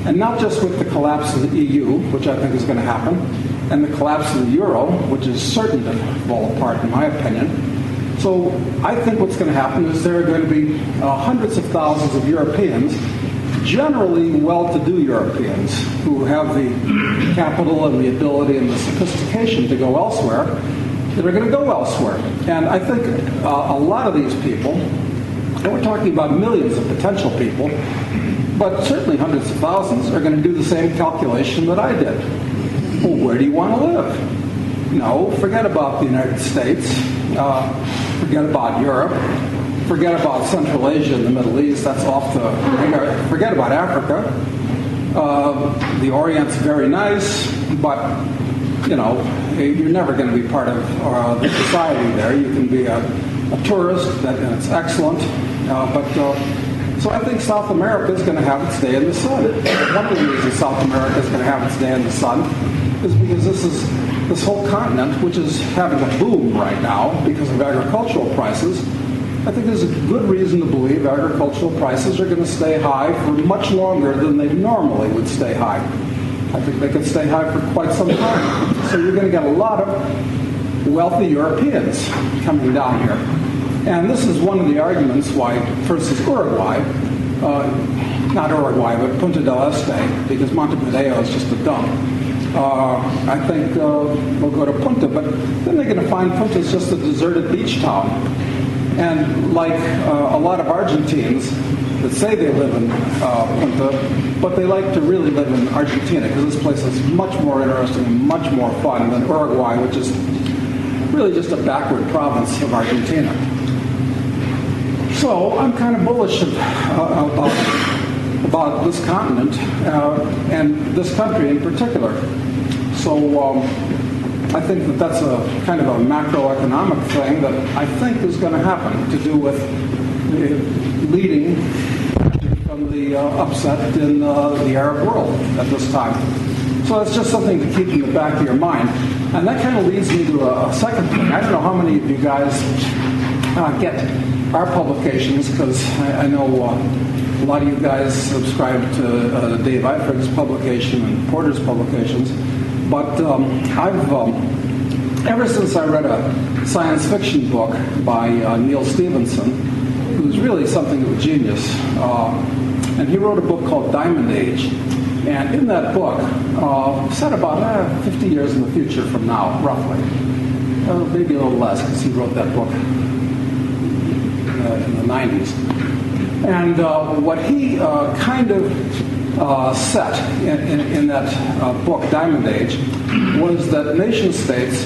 and not just with the collapse of the EU, which I think is going to happen, and the collapse of the euro, which is certain to fall apart, in my opinion. So I think what's going to happen is there are going to be uh, hundreds of thousands of Europeans, generally well-to-do Europeans, who have the [CLEARS THROAT] capital and the ability and the sophistication to go elsewhere, that are going to go elsewhere. And I think uh, a lot of these people and we're talking about millions of potential people, but certainly hundreds of thousands are going to do the same calculation that I did. Well, where do you want to live? No, forget about the United States. Uh, forget about Europe. Forget about Central Asia and the Middle East. That's off the. Forget about Africa. Uh, the Orient's very nice, but you know you're never going to be part of uh, the society there. You can be a, a tourist, that, and it's excellent. Uh, but uh, so I think South America is going to have its day in the sun. One of the reasons South America is going to have its day in the sun is because this is this whole continent, which is having a boom right now because of agricultural prices. I think there's a good reason to believe agricultural prices are going to stay high for much longer than they normally would stay high. I think they could stay high for quite some time. So you're going to get a lot of wealthy Europeans coming down here. And this is one of the arguments why, versus Uruguay, uh, not Uruguay, but Punta del Este, because Montevideo is just a dump. Uh, I think uh, we'll go to Punta, but then they're going to find Punta is just a deserted beach town. And like uh, a lot of Argentines that say they live in uh, Punta, but they like to really live in Argentina because this place is much more interesting and much more fun than Uruguay, which is really just a backward province of Argentina. So I'm kind of bullish uh, about, about this continent uh, and this country in particular. So um, I think that that's a kind of a macroeconomic thing that I think is going to happen to do with leading from the uh, upset in uh, the Arab world at this time. So that's just something to keep in the back of your mind. And that kind of leads me to a, a second thing. I don't know how many of you guys uh, get our publications, because I, I, know uh, a lot of you guys subscribe to uh, Dave Eifrig's publication and Porter's publications, but um, I've, um, ever since I read a science fiction book by uh, Neal Stephenson, who's really something of a genius, uh, and he wrote a book called Diamond Age. And in that book, uh, set about uh, 50 years in the future from now, roughly, maybe a little less because he wrote that book uh, in the 90s. And uh, what he kind of uh, set in, in, in that uh, book, Diamond Age, was that nation states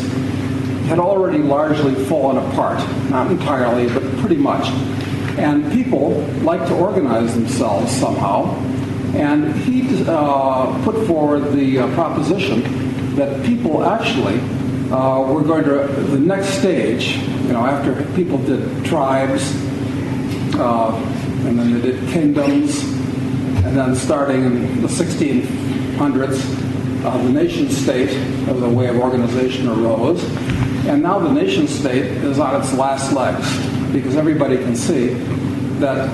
had already largely fallen apart. Not entirely, but pretty much. And people like to organize themselves somehow. And he uh, put forward the uh, proposition that people actually uh, were going to, the next stage, you know, after people did tribes, uh, and then they did kingdoms, and then starting in the 1600s, uh, the nation state as a way of organization arose. And now the nation state is on its last legs because everybody can see that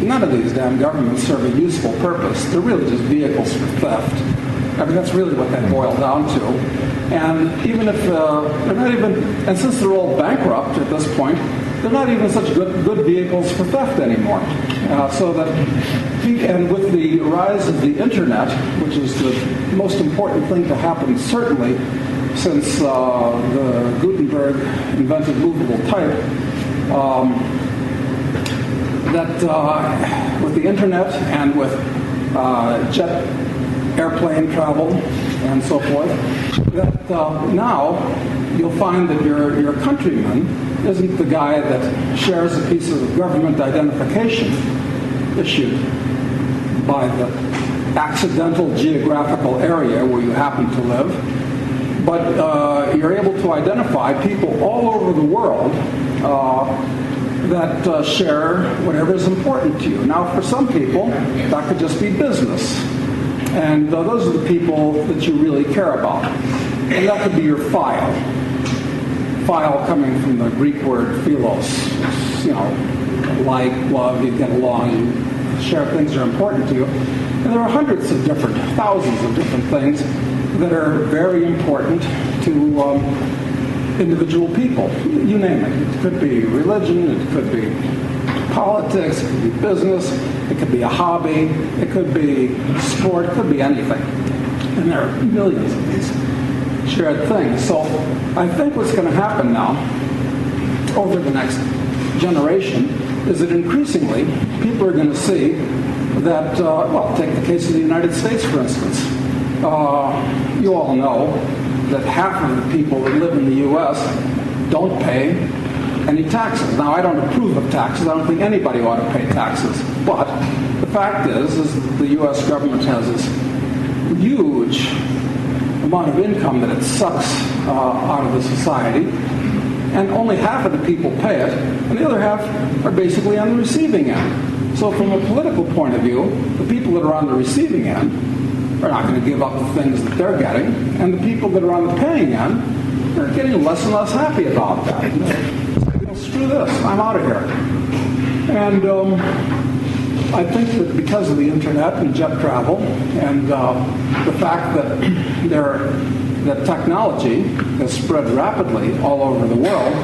none of these damn governments serve a useful purpose. They're really just vehicles for theft. I mean, that's really what they boil down to. And even if uh, they're not even, and since they're all bankrupt at this point, they're not even such good, good vehicles for theft anymore. Uh, so that, and with the rise of the internet, which is the most important thing to happen, certainly since uh, the Gutenberg invented movable type, um, that uh, with the internet and with uh, jet airplane travel and so forth, that uh, now you'll find that your, your countryman isn't the guy that shares a piece of government identification issued by the accidental geographical area where you happen to live, but uh, you're able to identify people all over the world uh, that uh, share whatever is important to you. Now, for some people, that could just be business. And uh, those are the people that you really care about. And that could be your phyle. Phyle coming from the Greek word philos, you know, like, love, you get along, you share things that are important to you. And there are hundreds of different, thousands of different things that are very important to um, individual people. You name it. It could be religion, it could be politics, it could be business, it could be a hobby, it could be sport, it could be anything. And there are millions of these shared things. So I think what's going to happen now over the next generation is that increasingly people are going to see that, uh, well, take the case of the United States, for instance. Uh, you all know that half of the people that live in the U.S. don't pay any taxes. Now, I don't approve of taxes. I don't think anybody ought to pay taxes. But the fact is, is the U.S. government has this huge amount of income that it sucks uh, out of the society, and only half of the people pay it, and the other half are basically on the receiving end. So from a political point of view, the people that are on the receiving end are not going to give up the things that they're getting, and the people that are on the paying end are getting less and less happy about that. You know, screw this, I'm out of here. And um, I think that because of the internet and jet travel and uh, the fact that there, that technology has spread rapidly all over the world,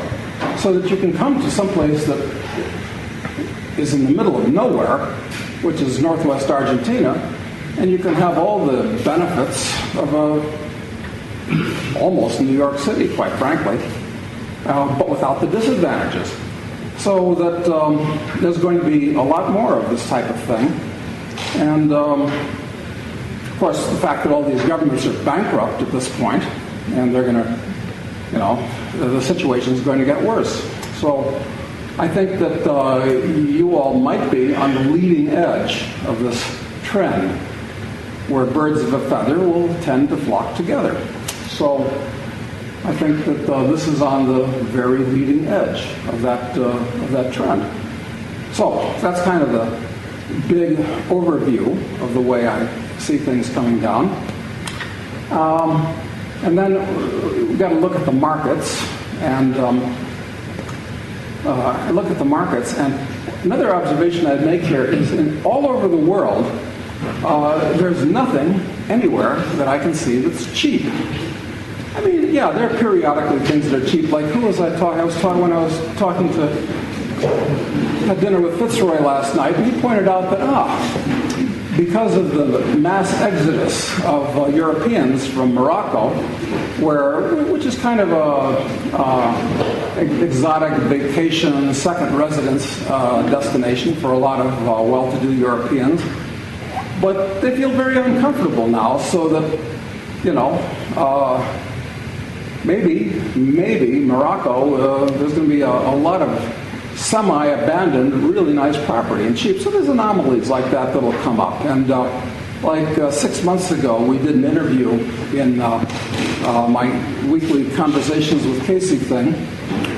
so that you can come to some place that is in the middle of nowhere, which is northwest Argentina, and you can have all the benefits of a, almost New York City, quite frankly, uh, but without the disadvantages. So that um, there's going to be a lot more of this type of thing. And um, of course, the fact that all these governments are bankrupt at this point, and they're going to, you know, the situation is going to get worse. So I think that uh, you all might be on the leading edge of this trend where birds of a feather will tend to flock together. So I think that uh, this is on the very leading edge of that, uh, of that trend. So that's kind of the big overview of the way I see things coming down. Um, and then we've got to look at the markets and um, uh, look at the markets. And another observation I'd make here is in all over the world, uh, there's nothing anywhere that I can see that's cheap. I mean, yeah, there are periodically things that are cheap. Like who was I talking? I was talking when I was talking to had dinner with Fitzroy last night, and he pointed out that ah, because of the mass exodus of uh, Europeans from Morocco, where which is kind of a uh, exotic vacation, second residence uh, destination for a lot of uh, well-to-do Europeans. But they feel very uncomfortable now, so that you know uh, maybe maybe Morocco uh, there's going to be a, a lot of semi-abandoned, really nice property and cheap. So there's anomalies like that that'll come up. And uh, like uh, six months ago, we did an interview in uh, uh my weekly Conversations with Casey thing,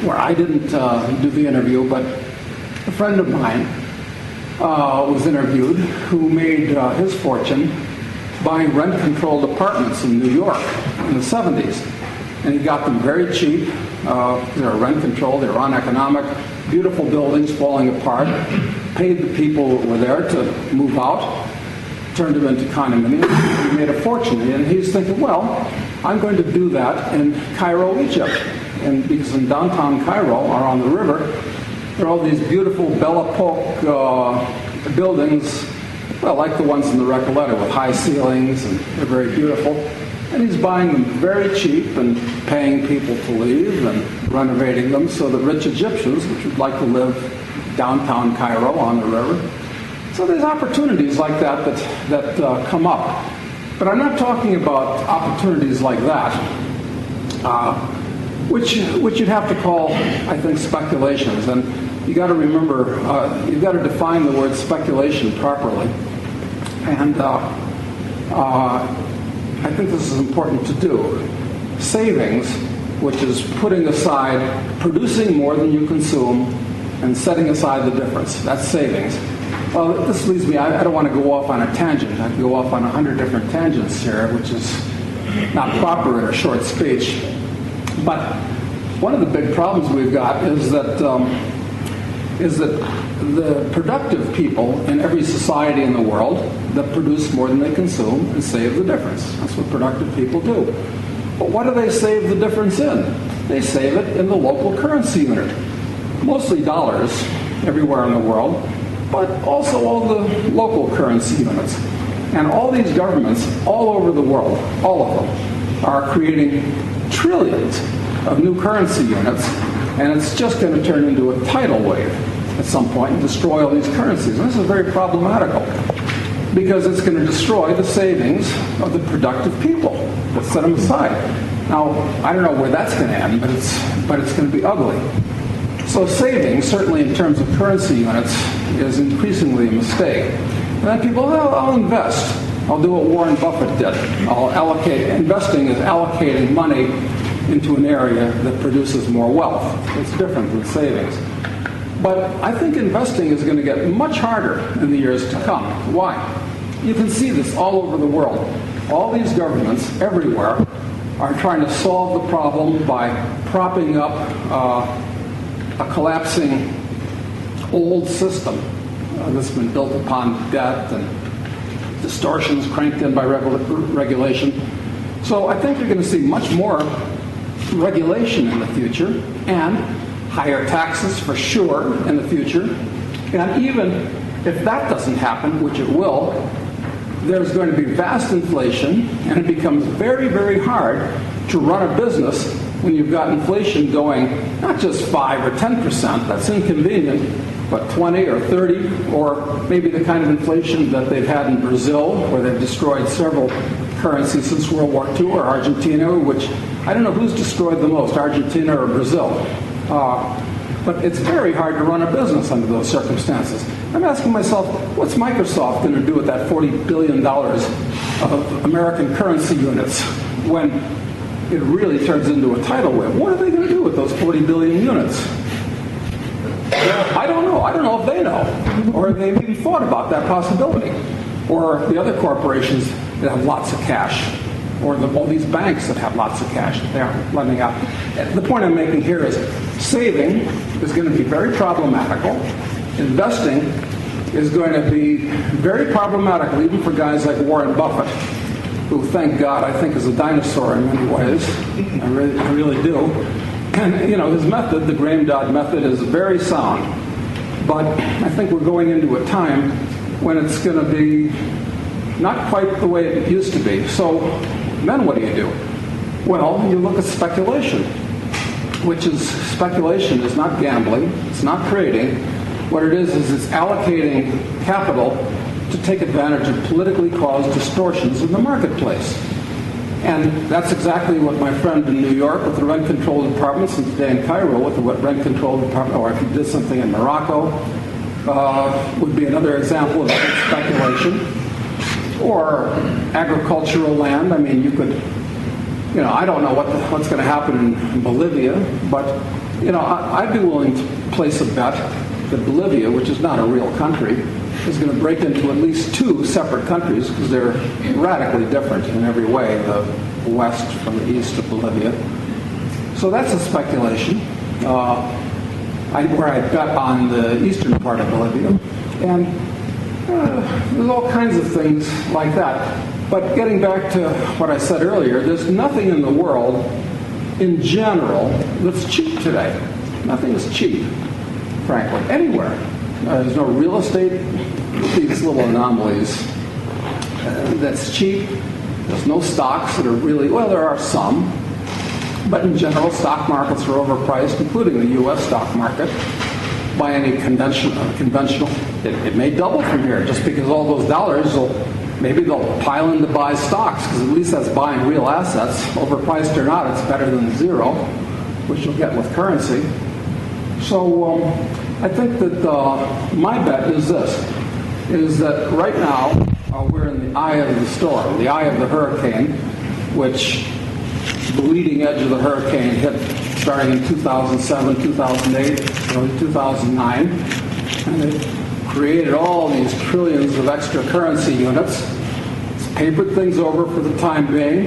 where I didn't uh, do the interview, but a friend of mine was interviewed who made his fortune buying rent-controlled apartments in New York in the 70s. And he got them very cheap. they were rent-controlled, they were uneconomic beautiful buildings falling apart, paid the people that were there to move out, turned them into condominiums, he made a fortune. And he's thinking, well, I'm going to do that in Cairo, Egypt. And because in downtown Cairo, or on the river, there are all these beautiful Belle Epoque uh, buildings, well, like the ones in the Recoleta with high ceilings, and they're very beautiful. And he's buying them very cheap and paying people to leave and renovating them so that rich Egyptians, which would like to live downtown Cairo on the river. So there's opportunities like that that, that uh, come up. But I'm not talking about opportunities like that, uh, which, which you'd have to call, I think, speculations. And you got to remember, uh, you've got to define the word speculation properly. And uh, uh, I think this is important to do. Savings, which is putting aside, producing more than you consume, and setting aside the difference. That's savings. Well, this leads me, I, I don't want to go off on a tangent. I could go off on a hundred different tangents here, which is not proper in a short speech. But one of the big problems we've got is that um, is that the productive people in every society in the world that produce more than they consume and save the difference. That's what productive people do. But what do they save the difference in? They save it in the local currency unit. Mostly dollars everywhere in the world, but also all the local currency units. And all these governments all over the world, all of them, are creating trillions of new currency units, and it's just going to turn into a tidal wave at some point and destroy all these currencies. And this is very problematical because it's going to destroy the savings of the productive people that set them aside. Now, I don't know where that's going to end, but it's, but it's going to be ugly. So savings, certainly in terms of currency units, is increasingly a mistake. And then people, well, I'll invest. I'll do what Warren Buffett did. I'll allocate, investing is allocating money into an area that produces more wealth. It's different than savings. But I think investing is going to get much harder in the years to come. Why? You can see this all over the world. All these governments everywhere are trying to solve the problem by propping up uh, a collapsing old system uh, that's been built upon debt and distortions cranked in by regulation. So I think you're going to see much more regulation in the future and higher taxes for sure in the future. And even if that doesn't happen, which it will, there's going to be vast inflation, and it becomes very, very hard to run a business when you've got inflation going not just 5 or 10%, that's inconvenient, but 20 or 30, or maybe the kind of inflation that they've had in Brazil, where they've destroyed several currencies since World War II, or Argentina, which I don't know who's destroyed the most, Argentina or Brazil. Uh, but it's very hard to run a business under those circumstances. I'm asking myself, what's Microsoft going to do with that $40 billion of American currency units when it really turns into a tidal wave? What are they going to do with those 40 billion units? I don't know. I don't know if they know. Or they've even thought about that possibility. Or the other corporations that have lots of cash or the, all these banks that have lots of cash that they aren't lending out. The point I'm making here is saving is going to be very problematical. Investing is going to be very problematical, even for guys like Warren Buffett, who, thank God, I think is a dinosaur in many ways. I really, I really do. And, you know, his method, the Graham Dodd method, is very sound. But I think we're going into a time when it's going to be not quite the way it used to be. So then what do you do? Well, you look at speculation, which is speculation is not gambling, it's not trading. What it is is it's allocating capital to take advantage of politically caused distortions in the marketplace. And that's exactly what my friend in New York with the rent control departments and today in Cairo with the rent control department, or if he did something in Morocco, uh, would be another example of speculation. Or agricultural land. I mean, you could, you know, I don't know what the, what's going to happen in, Bolivia, but, you know, I, I'd be willing to place a bet that Bolivia, which is not a real country, is going to break into at least two separate countries because they're radically different in every way, the west from the east of Bolivia. So that's a speculation. Uh, I, where I bet on the eastern part of Bolivia. And uh, [SIGHS] there's all kinds of things like that. But getting back to what I said earlier, there's nothing in the world in general that's cheap today. Nothing is cheap, frankly, anywhere. Uh, there's no real estate, these little anomalies. Uh, that's cheap. There's no stocks that are really, well, there are some, but in general, stock markets are overpriced, including the U.S. stock market, by any conventional. conventional. It, it, may double from here just because all those dollars will, maybe they'll pile in to buy stocks because at least that's buying real assets. Overpriced or not, it's better than zero, which you'll get with currency. So um, I think that uh, my bet is this, is that right now uh, we're in the eye of the storm, the eye of the hurricane, which the leading edge of the hurricane hit starting in 2007, 2008, early 2009, and it created all these trillions of extra currency units. It's papered things over for the time being.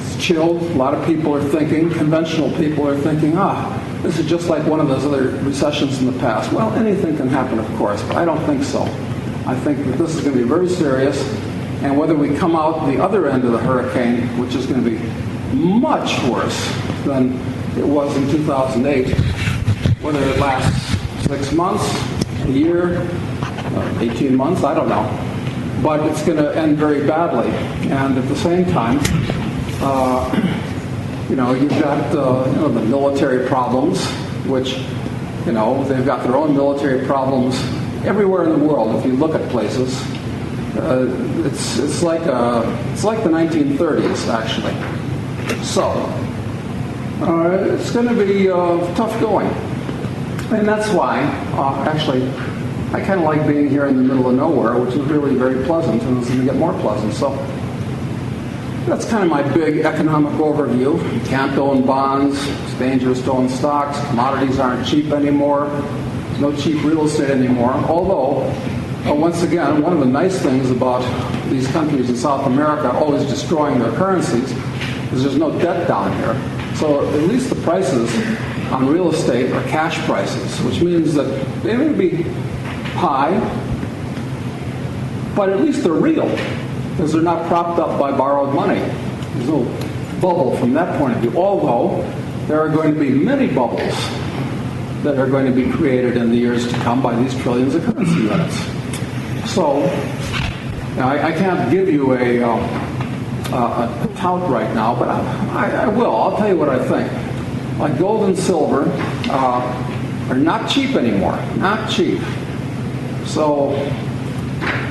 It's chilled. A lot of people are thinking, conventional people are thinking, ah, this is just like one of those other recessions in the past. Well, anything can happen, of course, but I don't think so. I think that this is going to be very serious, and whether we come out the other end of the hurricane, which is going to be much worse than it was in 2008. Whether it lasts six months, a year, uh, 18 months, I don't know. But it's going to end very badly. And at the same time, uh, [CLEARS THROAT] you know, you've got uh, you know, the military problems, which, you know, they've got their own military problems everywhere in the world. If you look at places, uh, it's it's like a, it's like the 1930s actually. So, uh, it's going to be uh, tough going. And that's why, uh, actually, I kind of like being here in the middle of nowhere, which is really very pleasant, and it's going to get more pleasant. So, that's kind of my big economic overview. You can't own bonds, it's dangerous to own stocks, commodities aren't cheap anymore, there's no cheap real estate anymore. Although, uh, once again, one of the nice things about these countries in South America always destroying their currencies is there's no debt down here. So at least the prices on real estate are cash prices, which means that they may be high, but at least they're real because they're not propped up by borrowed money. There's no bubble from that point of view, although there are going to be many bubbles that are going to be created in the years to come by these trillions of currency units. So, I, I, can't give you a, uh, uh, a tout right now, but I, I, will. I'll tell you what I think. Like gold and silver uh, are not cheap anymore. Not cheap. So,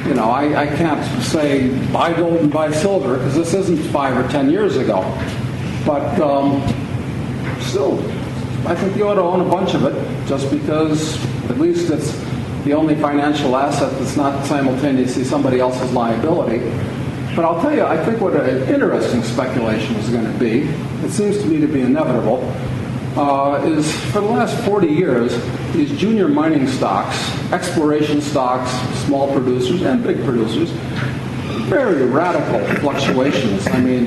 you know, I, I can't say buy gold and buy silver because this isn't five or ten years ago. But um, still, I think you ought to own a bunch of it just because at least it's the only financial asset that's not simultaneously somebody else's liability. But I'll tell you, I think what an interesting speculation is going to be, it seems to me to be inevitable, uh, is for the last 40 years, these junior mining stocks, exploration stocks, small producers and big producers, very radical fluctuations. I mean,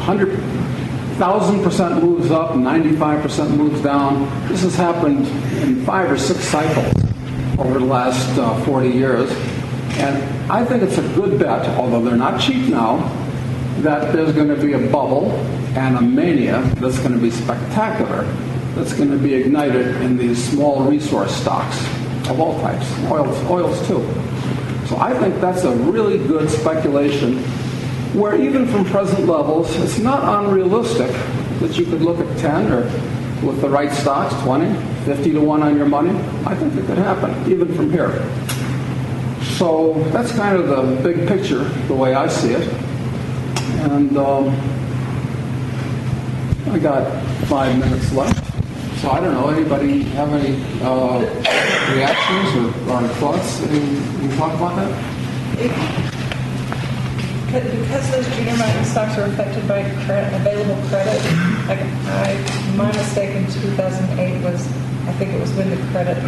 100,000% moves up, 95% moves down. This has happened in five or six cycles over the last uh, 40 years. And I think it's a good bet, although they're not cheap now, that there's going to be a bubble and a mania that's going to be spectacular, that's going to be ignited in these small resource stocks of all types, oils, oils too. So I think that's a really good speculation where even from present levels, it's not unrealistic that you could look at 10 or with the right stocks, 20, 50 to 1 on your money. I think it could happen, even from here. So that's kind of the big picture, the way I see it. And um, I got five minutes left. So I don't know, anybody have any uh, reactions or, or thoughts? Can you talk about that? because those junior mining stocks are affected by credit, available credit, I, I, my mistake in 2008 was, I think it was when the credit,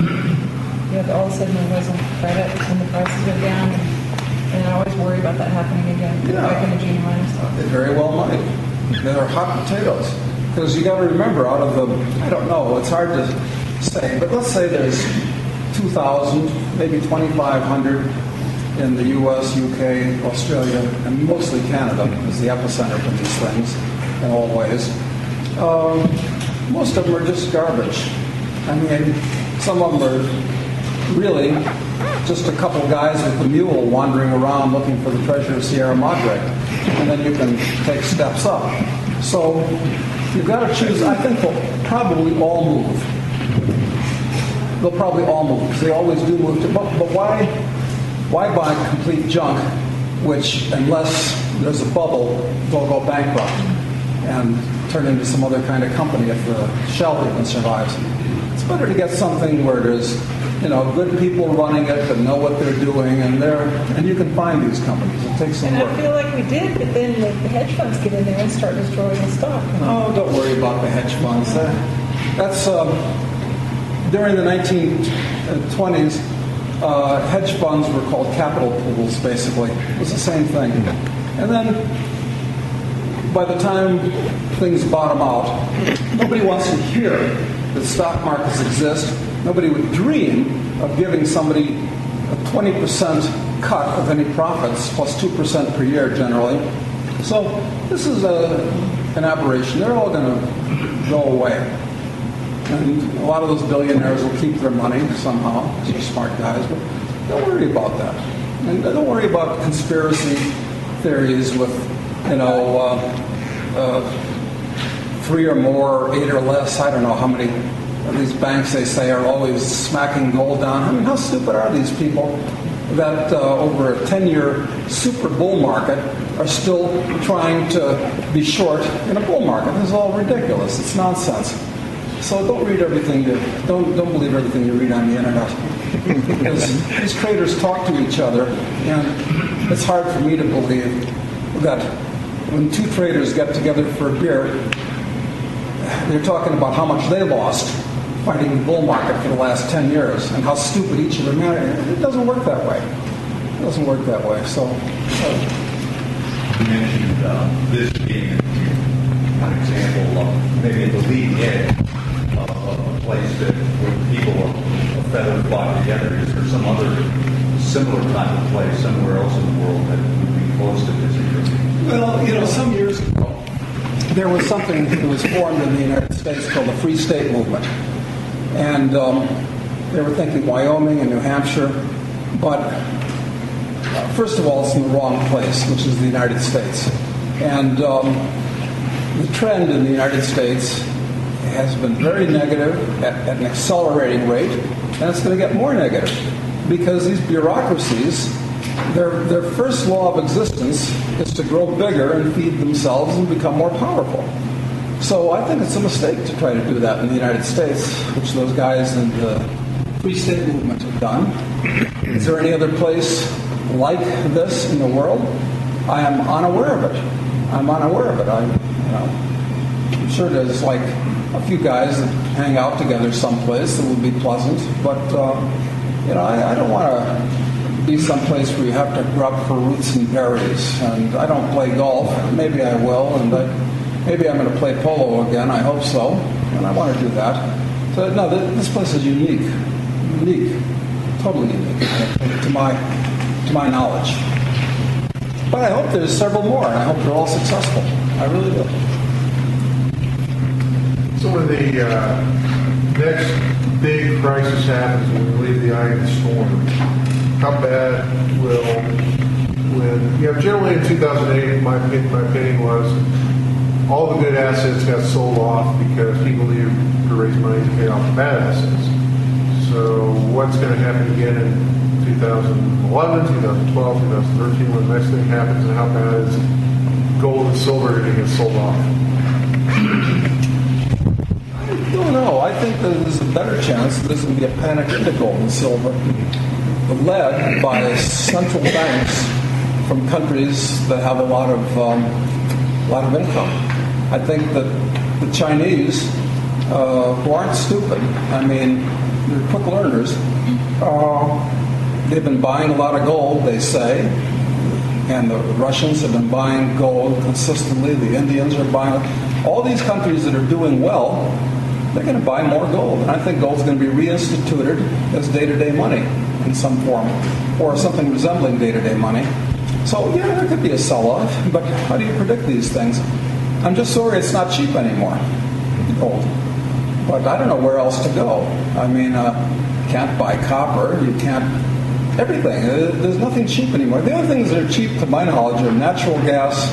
you know, all of a sudden there wasn't credit and the prices go down, and, and I always worry about that happening again, Yeah. back in the junior. They very well might. They're hot potatoes. Because you got to remember, out of the, I don't know, it's hard to say, but let's say there's 2,000, maybe 2,500 in the U.S., U.K., Australia, and mostly Canada is the epicenter for these things in all ways. Um, most of them are just garbage. I mean, some of them are really just a couple guys with a mule wandering around looking for the treasure of Sierra Madre, and then you can take steps up. So you've got to choose. I think they'll probably all move. They'll probably all move because they always do move. To, but, but why? Why buy complete junk, which unless there's a bubble, they'll go bankrupt and turn into some other kind of company if the shell even survives? It's better to get something where there's you know good people running it that know what they're doing, and they're and you can find these companies. It takes some And work. I feel like we did, but then the hedge funds get in there and start destroying the stock. Oh, don't worry about the hedge funds. That- That's um, during the 1920s. Uh, hedge funds were called capital pools, basically. It was the same thing. And then, by the time things bottom out, nobody wants to hear that stock markets exist. Nobody would dream of giving somebody a 20% cut of any profits, plus 2% per year generally. So this is a, an aberration. They're all going to go away. And a lot of those billionaires will keep their money somehow, they're smart guys, but don't worry about that. And don't worry about conspiracy theories with, you know, uh, uh, three or more, eight or less, I don't know how many these banks they say are always smacking gold down. I mean, how stupid are these people that uh, over a 10-year super bull market are still trying to be short in a bull market? This is all ridiculous. It's nonsense. So don't read everything you don't don't believe everything you read on the internet. [LAUGHS] because these traders talk to each other, and it's hard for me to believe that when two traders get together for a beer, they're talking about how much they lost fighting the bull market for the last 10 years and how stupid each of them are. It doesn't work that way. It doesn't work that way. So, so You mentioned uh, this being an example of maybe the leading edge of a place that where people are feathered feather flock together. Is there some other similar type of place somewhere else in the world that would be close to this? Well, you know, some years ago, there was something that was formed in the United States called the Free State Movement. And um, they were thinking Wyoming and New Hampshire, but uh, first of all, it's in the wrong place, which is the United States. And um, the trend in the United States has been very negative at, at an accelerating rate, and it's going to get more negative because these bureaucracies, their, their first law of existence is to grow bigger and feed themselves and become more powerful. So I think it's a mistake to try to do that in the United States, which those guys in the Free State Movement have done. Is there any other place like this in the world? I am unaware of it. I'm unaware of it. I, you know, I'm sure there's like a few guys that hang out together someplace that would be pleasant, but uh, you know, I, I don't want to be someplace where you have to grub for roots and berries. And I don't play golf. Maybe I will, and I, maybe I'm going to play polo again. I hope so, and I want to do that. So no, this place is unique, unique, totally unique to my to my knowledge. But I hope there's several more, and I hope they're all successful. I really do. So when the uh, next big crisis happens, when we leave the eye of the storm, how bad will when you know generally in 2008, my opinion, my opinion was all the good assets got sold off because people needed to raise money to pay off the bad assets. So what's going to happen again in 2011, 2012, 2013 when the next thing happens, and how bad is gold and silver going to get sold off? I don't know. I think that there's a better chance that there's going to be a panic into gold and silver, led by central banks from countries that have a lot of um, lot of income. I think that the Chinese, uh, who aren't stupid, I mean, they're quick learners. Uh, they've been buying a lot of gold, they say, and the Russians have been buying gold consistently. The Indians are buying. All these countries that are doing well, they're going to buy more gold. And I think gold's going to be reinstituted as day-to-day money in some form, or something resembling day-to-day money. So yeah, there could be a sell-off, but how do you predict these things? I'm just sorry it's not cheap anymore, gold. But I don't know where else to go. I mean, uh, can't buy copper. You can't everything. Uh, There's nothing cheap anymore. The only things that are cheap, to my knowledge, are natural gas.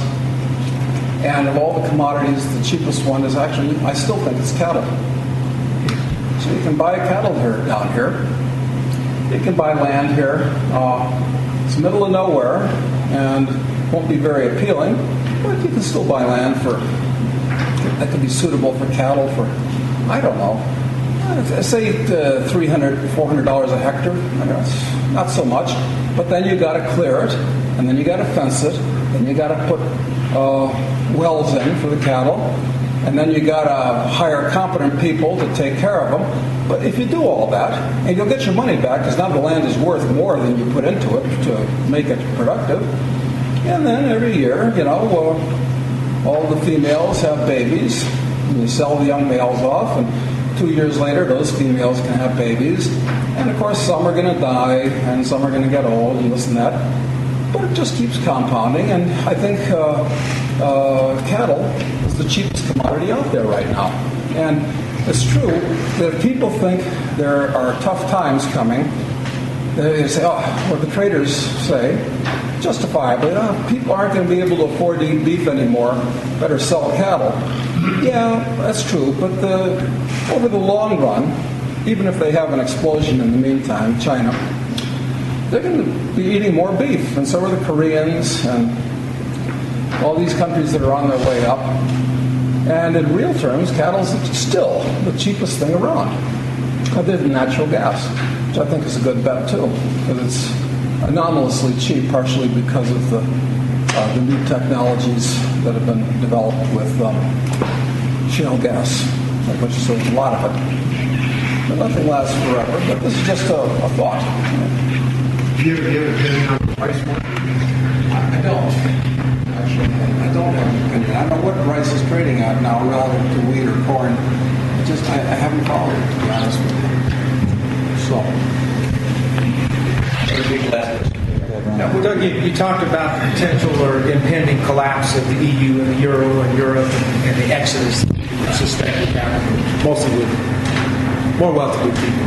And of all the commodities, the cheapest one is actually, I still think it's cattle. So you can buy cattle here down here. You can buy land here. Uh, it's middle of nowhere and won't be very appealing, but you can still buy land for that could be suitable for cattle for, I don't know, uh, say uh, 300 $400 a hectare. I that's not so much. But then you got to clear it, and then you got to fence it, and you got to put uh, wells in for the cattle, and then you got to hire competent people to take care of them. But if you do all that, and you'll get your money back because now the land is worth more than you put into it to make it productive. And then every year, you know, uh, all the females have babies, and you sell the young males off, and two years later, those females can have babies. And of course, some are going to die, and some are going to get old, and this and that. But it just keeps compounding, and I think uh, uh, cattle is the cheapest commodity out there right now. And it's true that if people think there are tough times coming, they say, oh, what the traders say, justifiably, oh, people aren't going to be able to afford to eat beef anymore, better sell cattle. Yeah, that's true, but the, over the long run, even if they have an explosion in the meantime, China, they're going to be eating more beef, and so are the Koreans and all these countries that are on their way up. And in real terms, cattle's still the cheapest thing around, other than natural gas, which I think is a good bet too, because it's anomalously cheap, partially because of the, uh, the new technologies that have been developed with um, shale gas, which is a lot of it. But nothing lasts forever, but this is just a, a thought. Do you have, do you have an opinion on the price point? I don't. Actually, I don't have an opinion. I don't know what price is trading at now relative to wheat or corn. I just I, I haven't followed it to be honest with you. So. Now, Doug, you, you talked about the potential or impending collapse of the EU and the euro and Europe and, and the exodus suspected happening, mostly with more wealthy people.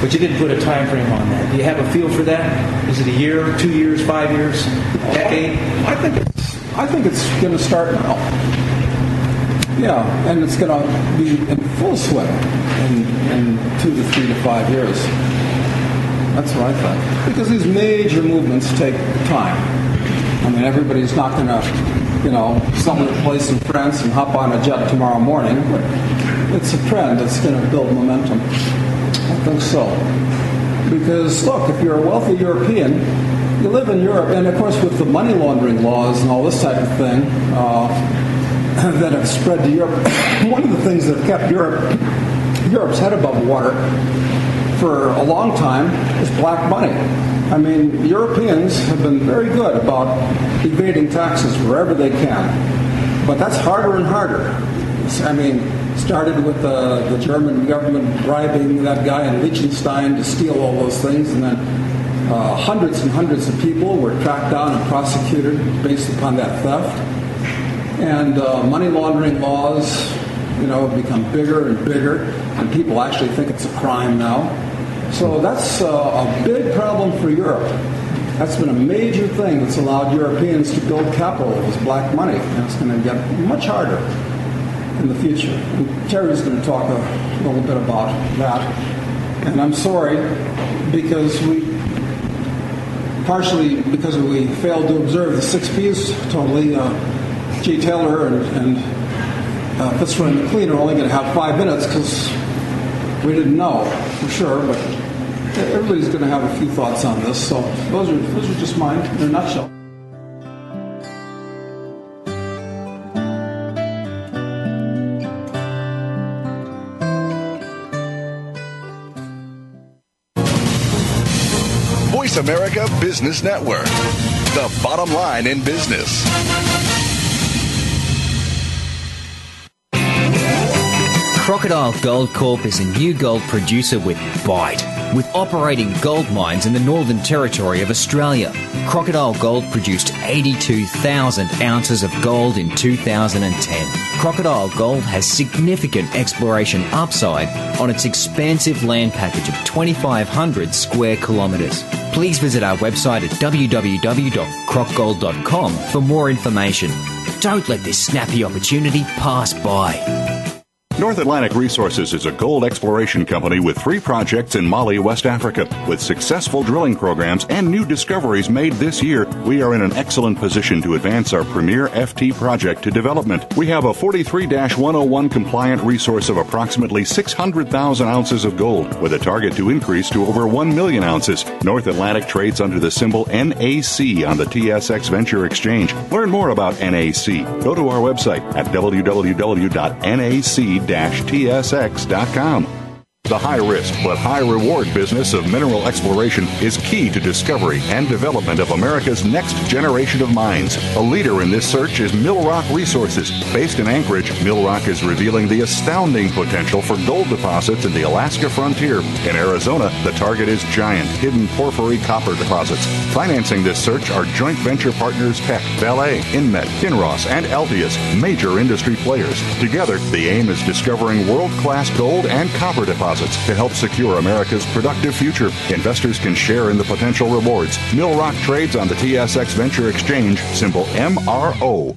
But you didn't put a time frame on that. Do you have a feel for that? Is it a year, two years, five years, decade? I think it's I think it's going to start now. Yeah, and it's going to be in full swing in, in two to three to five years. That's what I thought. Because these major movements take time. I mean, everybody's not going to, you know, sell their place in France and hop on a jet tomorrow morning. But it's a trend that's going to build momentum. I think so. Because, look, if you're a wealthy European, you live in Europe, and of course, with the money laundering laws and all this type of thing uh, [COUGHS] that have spread to Europe, [COUGHS] one of the things that kept Europe, Europe's head above water for a long time is black money. I mean, Europeans have been very good about evading taxes wherever they can, but that's harder and harder. I mean, started with the, the German government bribing that guy in Liechtenstein to steal all those things, and then uh, hundreds and hundreds of people were tracked down and prosecuted based upon that theft. And uh, money laundering laws, you know, have become bigger and bigger, and people actually think it's a crime now. So that's uh, a big problem for Europe. That's been a major thing that's allowed Europeans to build capital with black money, and it's going to get much harder in the future. And Terry's going to talk a little bit about that. And I'm sorry because we, partially because we failed to observe the six P's totally. Uh, Jay Taylor and, and uh, Fitzroy McLean are only going to have five minutes because we didn't know for sure, but everybody's going to have a few thoughts on this. So those are those are just mine in a nutshell. VoiceAmerica Business Network, the bottom line in business. Crocodile Gold Corp is a new gold producer with bite. With operating gold mines in the Northern Territory of Australia, Crocodile Gold produced 82,000 ounces of gold in 2010. Crocodile Gold has significant exploration upside on its expansive land package of 2,500 square kilometres. Please visit our website at www.crocgold.com for more information. Don't let this snappy opportunity pass by. North Atlantic Resources is a gold exploration company with three projects in Mali, West Africa. With successful drilling programs and new discoveries made this year, we are in an excellent position to advance our premier FT project to development. We have a 43 101 compliant resource of approximately 600,000 ounces of gold, with a target to increase to over 1 million ounces. North Atlantic trades under the symbol NAC on the TSX Venture Exchange. Learn more about NAC. Go to our website at www.nac tsx.com. The high risk but high reward business of mineral exploration is key to discovery and development of America's next generation of mines. A leader in this search is Millrock Resources. Based in Anchorage, Millrock is revealing the astounding potential for gold deposits in the Alaska frontier. In Arizona, the target is giant, hidden porphyry copper deposits. Financing this search are joint venture partners Teck, Vale, Inmet, Kinross, and Altius, major industry players. Together, the aim is discovering world class gold and copper deposits to help secure America's productive future. Investors can share in the potential rewards. Millrock trades on the TSX Venture Exchange, symbol MRO.